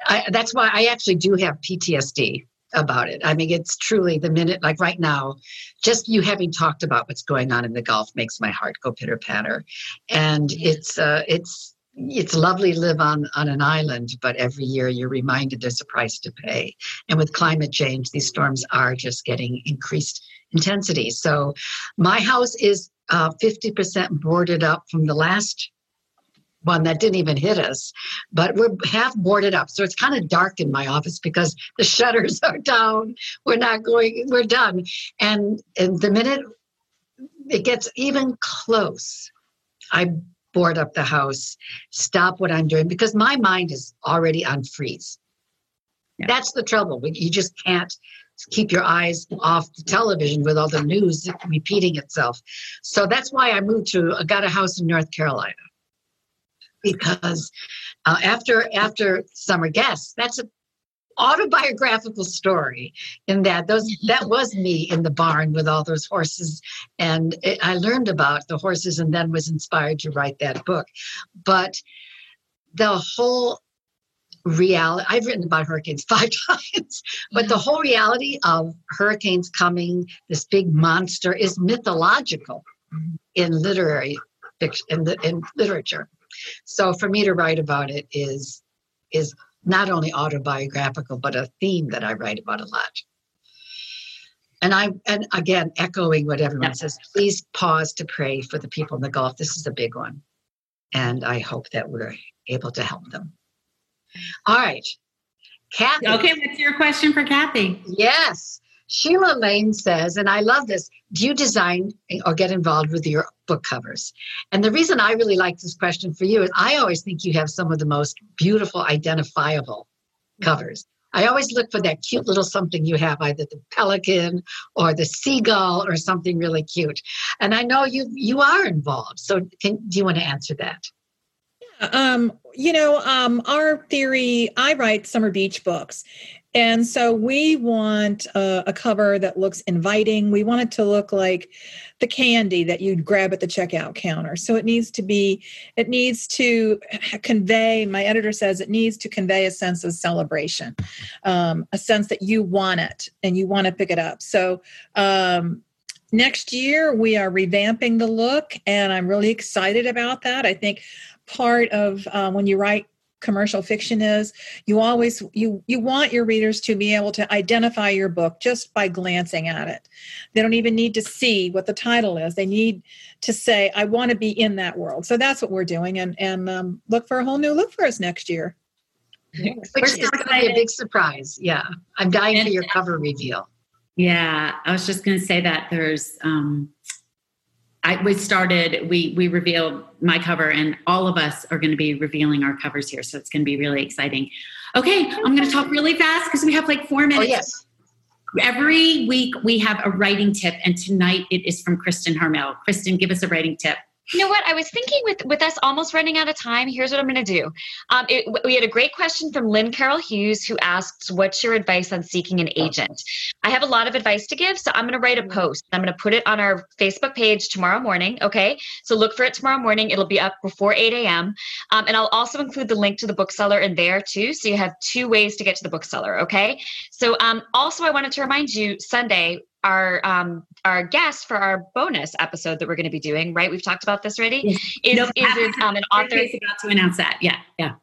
I, that's why I actually do have PTSD about it. I mean, it's truly the minute, like right now, just you having talked about what's going on in the Gulf makes my heart go pitter patter. And it's, uh, it's, it's lovely to live on, on an island, but every year you're reminded there's a price to pay. And with climate change, these storms are just getting increased intensity. So my house is uh, 50% boarded up from the last one that didn't even hit us, but we're half boarded up. So it's kind of dark in my office because the shutters [laughs] are down. We're not going, we're done. And, and the minute it gets even close, I board up the house, stop what I'm doing because my mind is already on freeze. Yeah. That's the trouble. You just can't keep your eyes off the television with all the news repeating itself. So that's why I moved to, I got a house in North Carolina because uh, after after summer guests that's a autobiographical story in that those that [laughs] was me in the barn with all those horses. And it, i learned about the horses and then was inspired to write that book. But the whole reality i've written about hurricanes [laughs] five times but the whole reality of hurricanes coming this big monster is mythological in literary fiction in, in literature so for me to write about it is is not only autobiographical but a theme that I write about a lot. And I and again echoing what everyone says, please pause to pray for the people in the Gulf. This is a big one. And I hope that we're able to help them. All right. Kathy. Okay, what's your question for Kathy? Yes. Sheila Lane says, and I love this do you design or get involved with your book covers? And the reason I really like this question for you is I always think you have some of the most beautiful, identifiable covers. I always look for that cute little something you have, either the pelican or the seagull or something really cute. And I know you you are involved. So can, do you want to answer that? Um, you know, um, our theory, I write summer beach books. And so we want a, a, cover that looks inviting. We want it to look like the candy that you'd grab at the checkout counter. So it needs to be, it needs to convey, my editor says it needs to convey a sense of celebration, um, a sense that you want it and you want to pick it up. So, um, next year we are revamping the look and i'm really excited about that i think part of um, when you write commercial fiction is you always you you want your readers to be able to identify your book just by glancing at it. They don't even need to see what the title is. They need to say i want to be in that world. So that's what we're doing and and um, look for a whole new look for us next year. Which is going to be a big surprise yeah. I'm dying for your cover reveal. Yeah i was just going to say that there's um I, we started, we we revealed my cover, and all of us are going to be revealing our covers here. So it's going to be really exciting. Okay, I'm going to talk really fast because we have like four oh, minutes. Oh, yes. Every week we have a writing tip, and tonight it is from Kristin Harmel. Kristin, give us a writing tip. You know what? I was thinking with with us almost running out of time. Here's what I'm going to do. Um, it, we had a great question from Lynn Carroll Hughes who asks, "What's your advice on seeking an agent?" I have a lot of advice to give, so I'm going to write a post. I'm going to put it on our Facebook page tomorrow morning. Okay, so look for it tomorrow morning. It'll be up before 8 a.m. Um, and I'll also include the link to the bookseller in there too, so you have two ways to get to the bookseller. Okay. So um, also, I wanted to remind you, Sunday our um our guest for our bonus episode that we're going to be doing right? We've talked about this already. Is, no, is it, um, an author is about to announce that. Yeah yeah.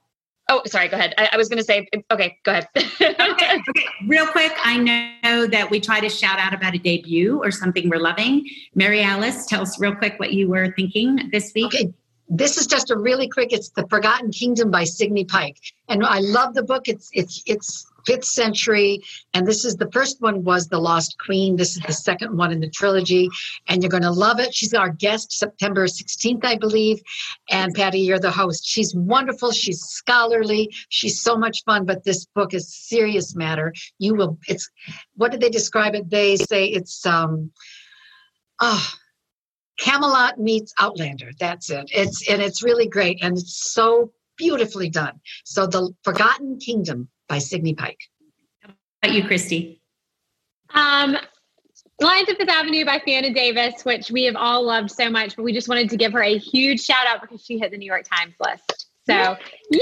Oh sorry go ahead. I, I was going to say okay go ahead. Okay, [laughs] okay. Real quick i know that we try to shout out about a debut or something we're loving. Mary alice tell us real quick what you were thinking this week. Okay this is just a really quick it's the forgotten kingdom by signe pike. And i love the book. It's it's it's fifth century. And this is the first one was The Lost Queen. This is the second one in the trilogy. And you're going to love it. She's our guest September 16th, I believe. And Patti, you're the host. She's wonderful. She's scholarly. She's so much fun. But this book is serious matter. You will, it's, what did they describe it? They say it's, um, oh, Camelot meets Outlander. That's it. It's and it's really great and it's so beautifully done. So the Forgotten Kingdom by Signe Pike. How about you, Kristy? Um, Lions of Fifth Avenue by Fiona Davis, which we have all loved so much, but we just wanted to give her a huge shout out because she hit the New York Times list. So, yay!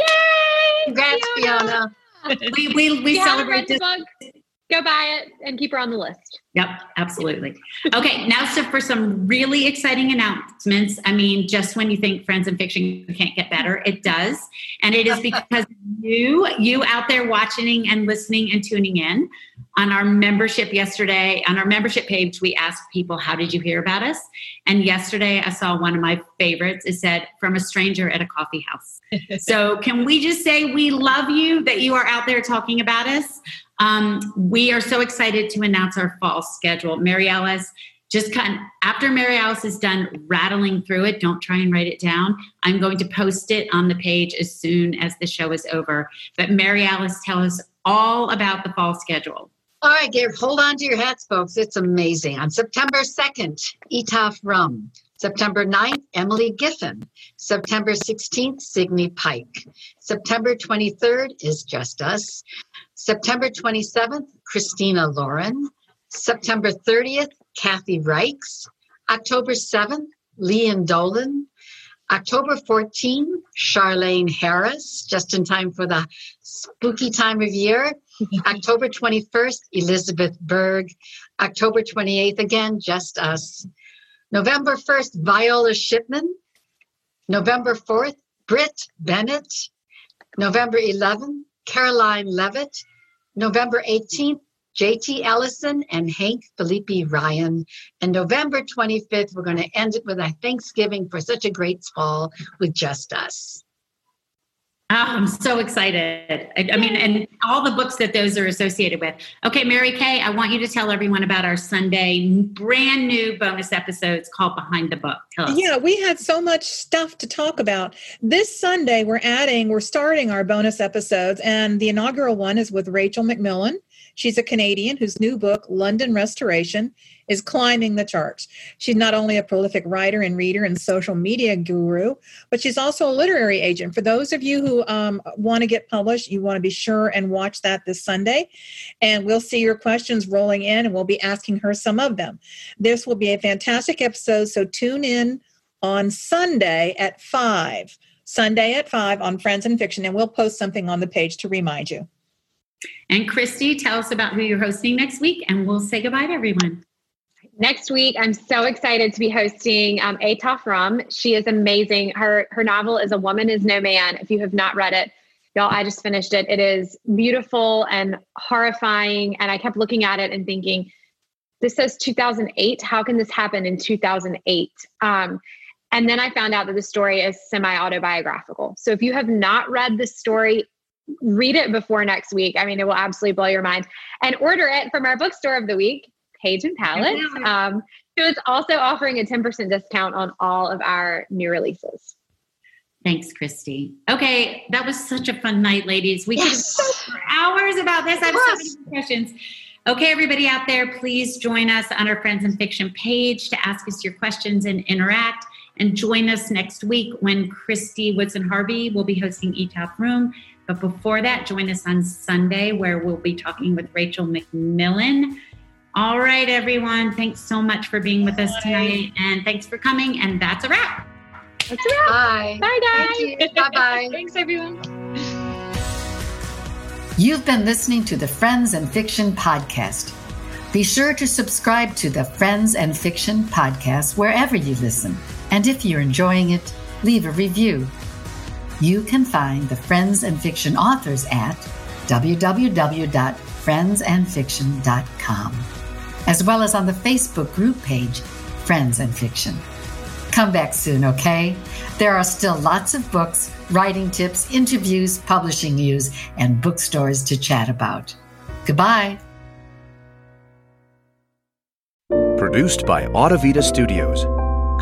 Congrats, Fiona. Fiona. we we, we celebrate this. Book, go buy it and keep her on the list. Yep, absolutely. Okay, now so for some really exciting announcements. I mean, just when you think Friends and Fiction can't get better, it does. And it is because you, you out there watching and listening and tuning in on our membership yesterday, on our membership page, we asked people, How did you hear about us? And yesterday I saw one of my favorites. It said, From a stranger at a coffee house. [laughs] so can we just say we love you that you are out there talking about us? Um, we are so excited to announce our fall schedule. Mary Alice, just kind of, after Mary Alice is done rattling through it, don't try and write it down. I'm going to post it on the page as soon as the show is over. But Mary Alice, tell us all about the fall schedule. All right, Gabe, hold on to your hats, folks. It's amazing. On September 2nd, Etaf Rum. September 9th, Emily Giffin. September 16th, Signe Pike. September 23rd is Just Us. September 27th, Christina Lauren. September 30th, Kathy Reichs. October 7th, Lian Dolan. October 14th, Charlaine Harris, just in time for the spooky time of year. [laughs] October 21st, Elizabeth Berg. October 28th, again, just us. November 1st, Viola Shipman. November 4th, Brit Bennett. November 11th, Caroline Leavitt. November 18th, JT Ellison and Hank Phillippi Ryan. And November 25th, we're going to end it with a Thanksgiving for such a great fall with Just Us. Oh, I'm so excited. I, I, mean, and all the books that those are associated with. Okay, Mary Kay, I want you to tell everyone about our Sunday brand new bonus episodes called Behind the Book. Tell us. Yeah, we had so much stuff to talk about. This Sunday, we're adding, we're starting our bonus episodes, and the inaugural one is with Rachel McMillan. She's a Canadian whose new book, London Restoration, is climbing the charts. She's not only a prolific writer and reader and social media guru, but she's also a literary agent. For those of you who um, want to get published, you want to be sure and watch that this Sunday. And we'll see your questions rolling in and we'll be asking her some of them. This will be a fantastic episode, so tune in on Sunday at 5. Sunday at 5 on Friends and Fiction, and we'll post something on the page to remind you. And Kristy, tell us about who you're hosting next week, and we'll say goodbye to everyone. Next week, I'm so excited to be hosting um, Etaf Rum. She is amazing. Her her novel is A Woman Is No Man. If you have not read it, y'all, I just finished it. It is beautiful and horrifying. And I kept looking at it and thinking, this says 2008. How can this happen in 2008? Um, and then I found out that the story is semi autobiographical. So if you have not read the story, read it before next week. I mean, it will absolutely blow your mind. And order it from our bookstore of the week, Page and Palette. Um, so it's also offering a 10% discount on all of our new releases. Thanks, Kristy. Okay, that was such a fun night, ladies. We yes. could for hours about this. I have yes. so many questions. Okay, everybody out there, please join us on our Friends and Fiction page to ask us your questions and interact. And join us next week when Kristy Woodson Harvey will be hosting Etaf Rum. But before that, join us on Sunday where we'll be talking with Rachel McMillan. All right, everyone. Thanks so much for being with us tonight. And thanks for coming. And that's a wrap. That's a wrap. Bye. Bye, guys. Bye bye. thanks, everyone. You've been listening to the Friends and Fiction Podcast. Be sure to subscribe to the Friends and Fiction Podcast wherever you listen. And if you're enjoying it, leave a review. You can find the Friends and Fiction authors at www.friendsandfiction.com, as well as on the Facebook group page, Friends and Fiction. Come back soon, okay? There are still lots of books, writing tips, interviews, publishing news, and bookstores to chat about. Goodbye. Produced by Audavita Studios.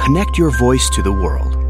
Connect your voice to the world.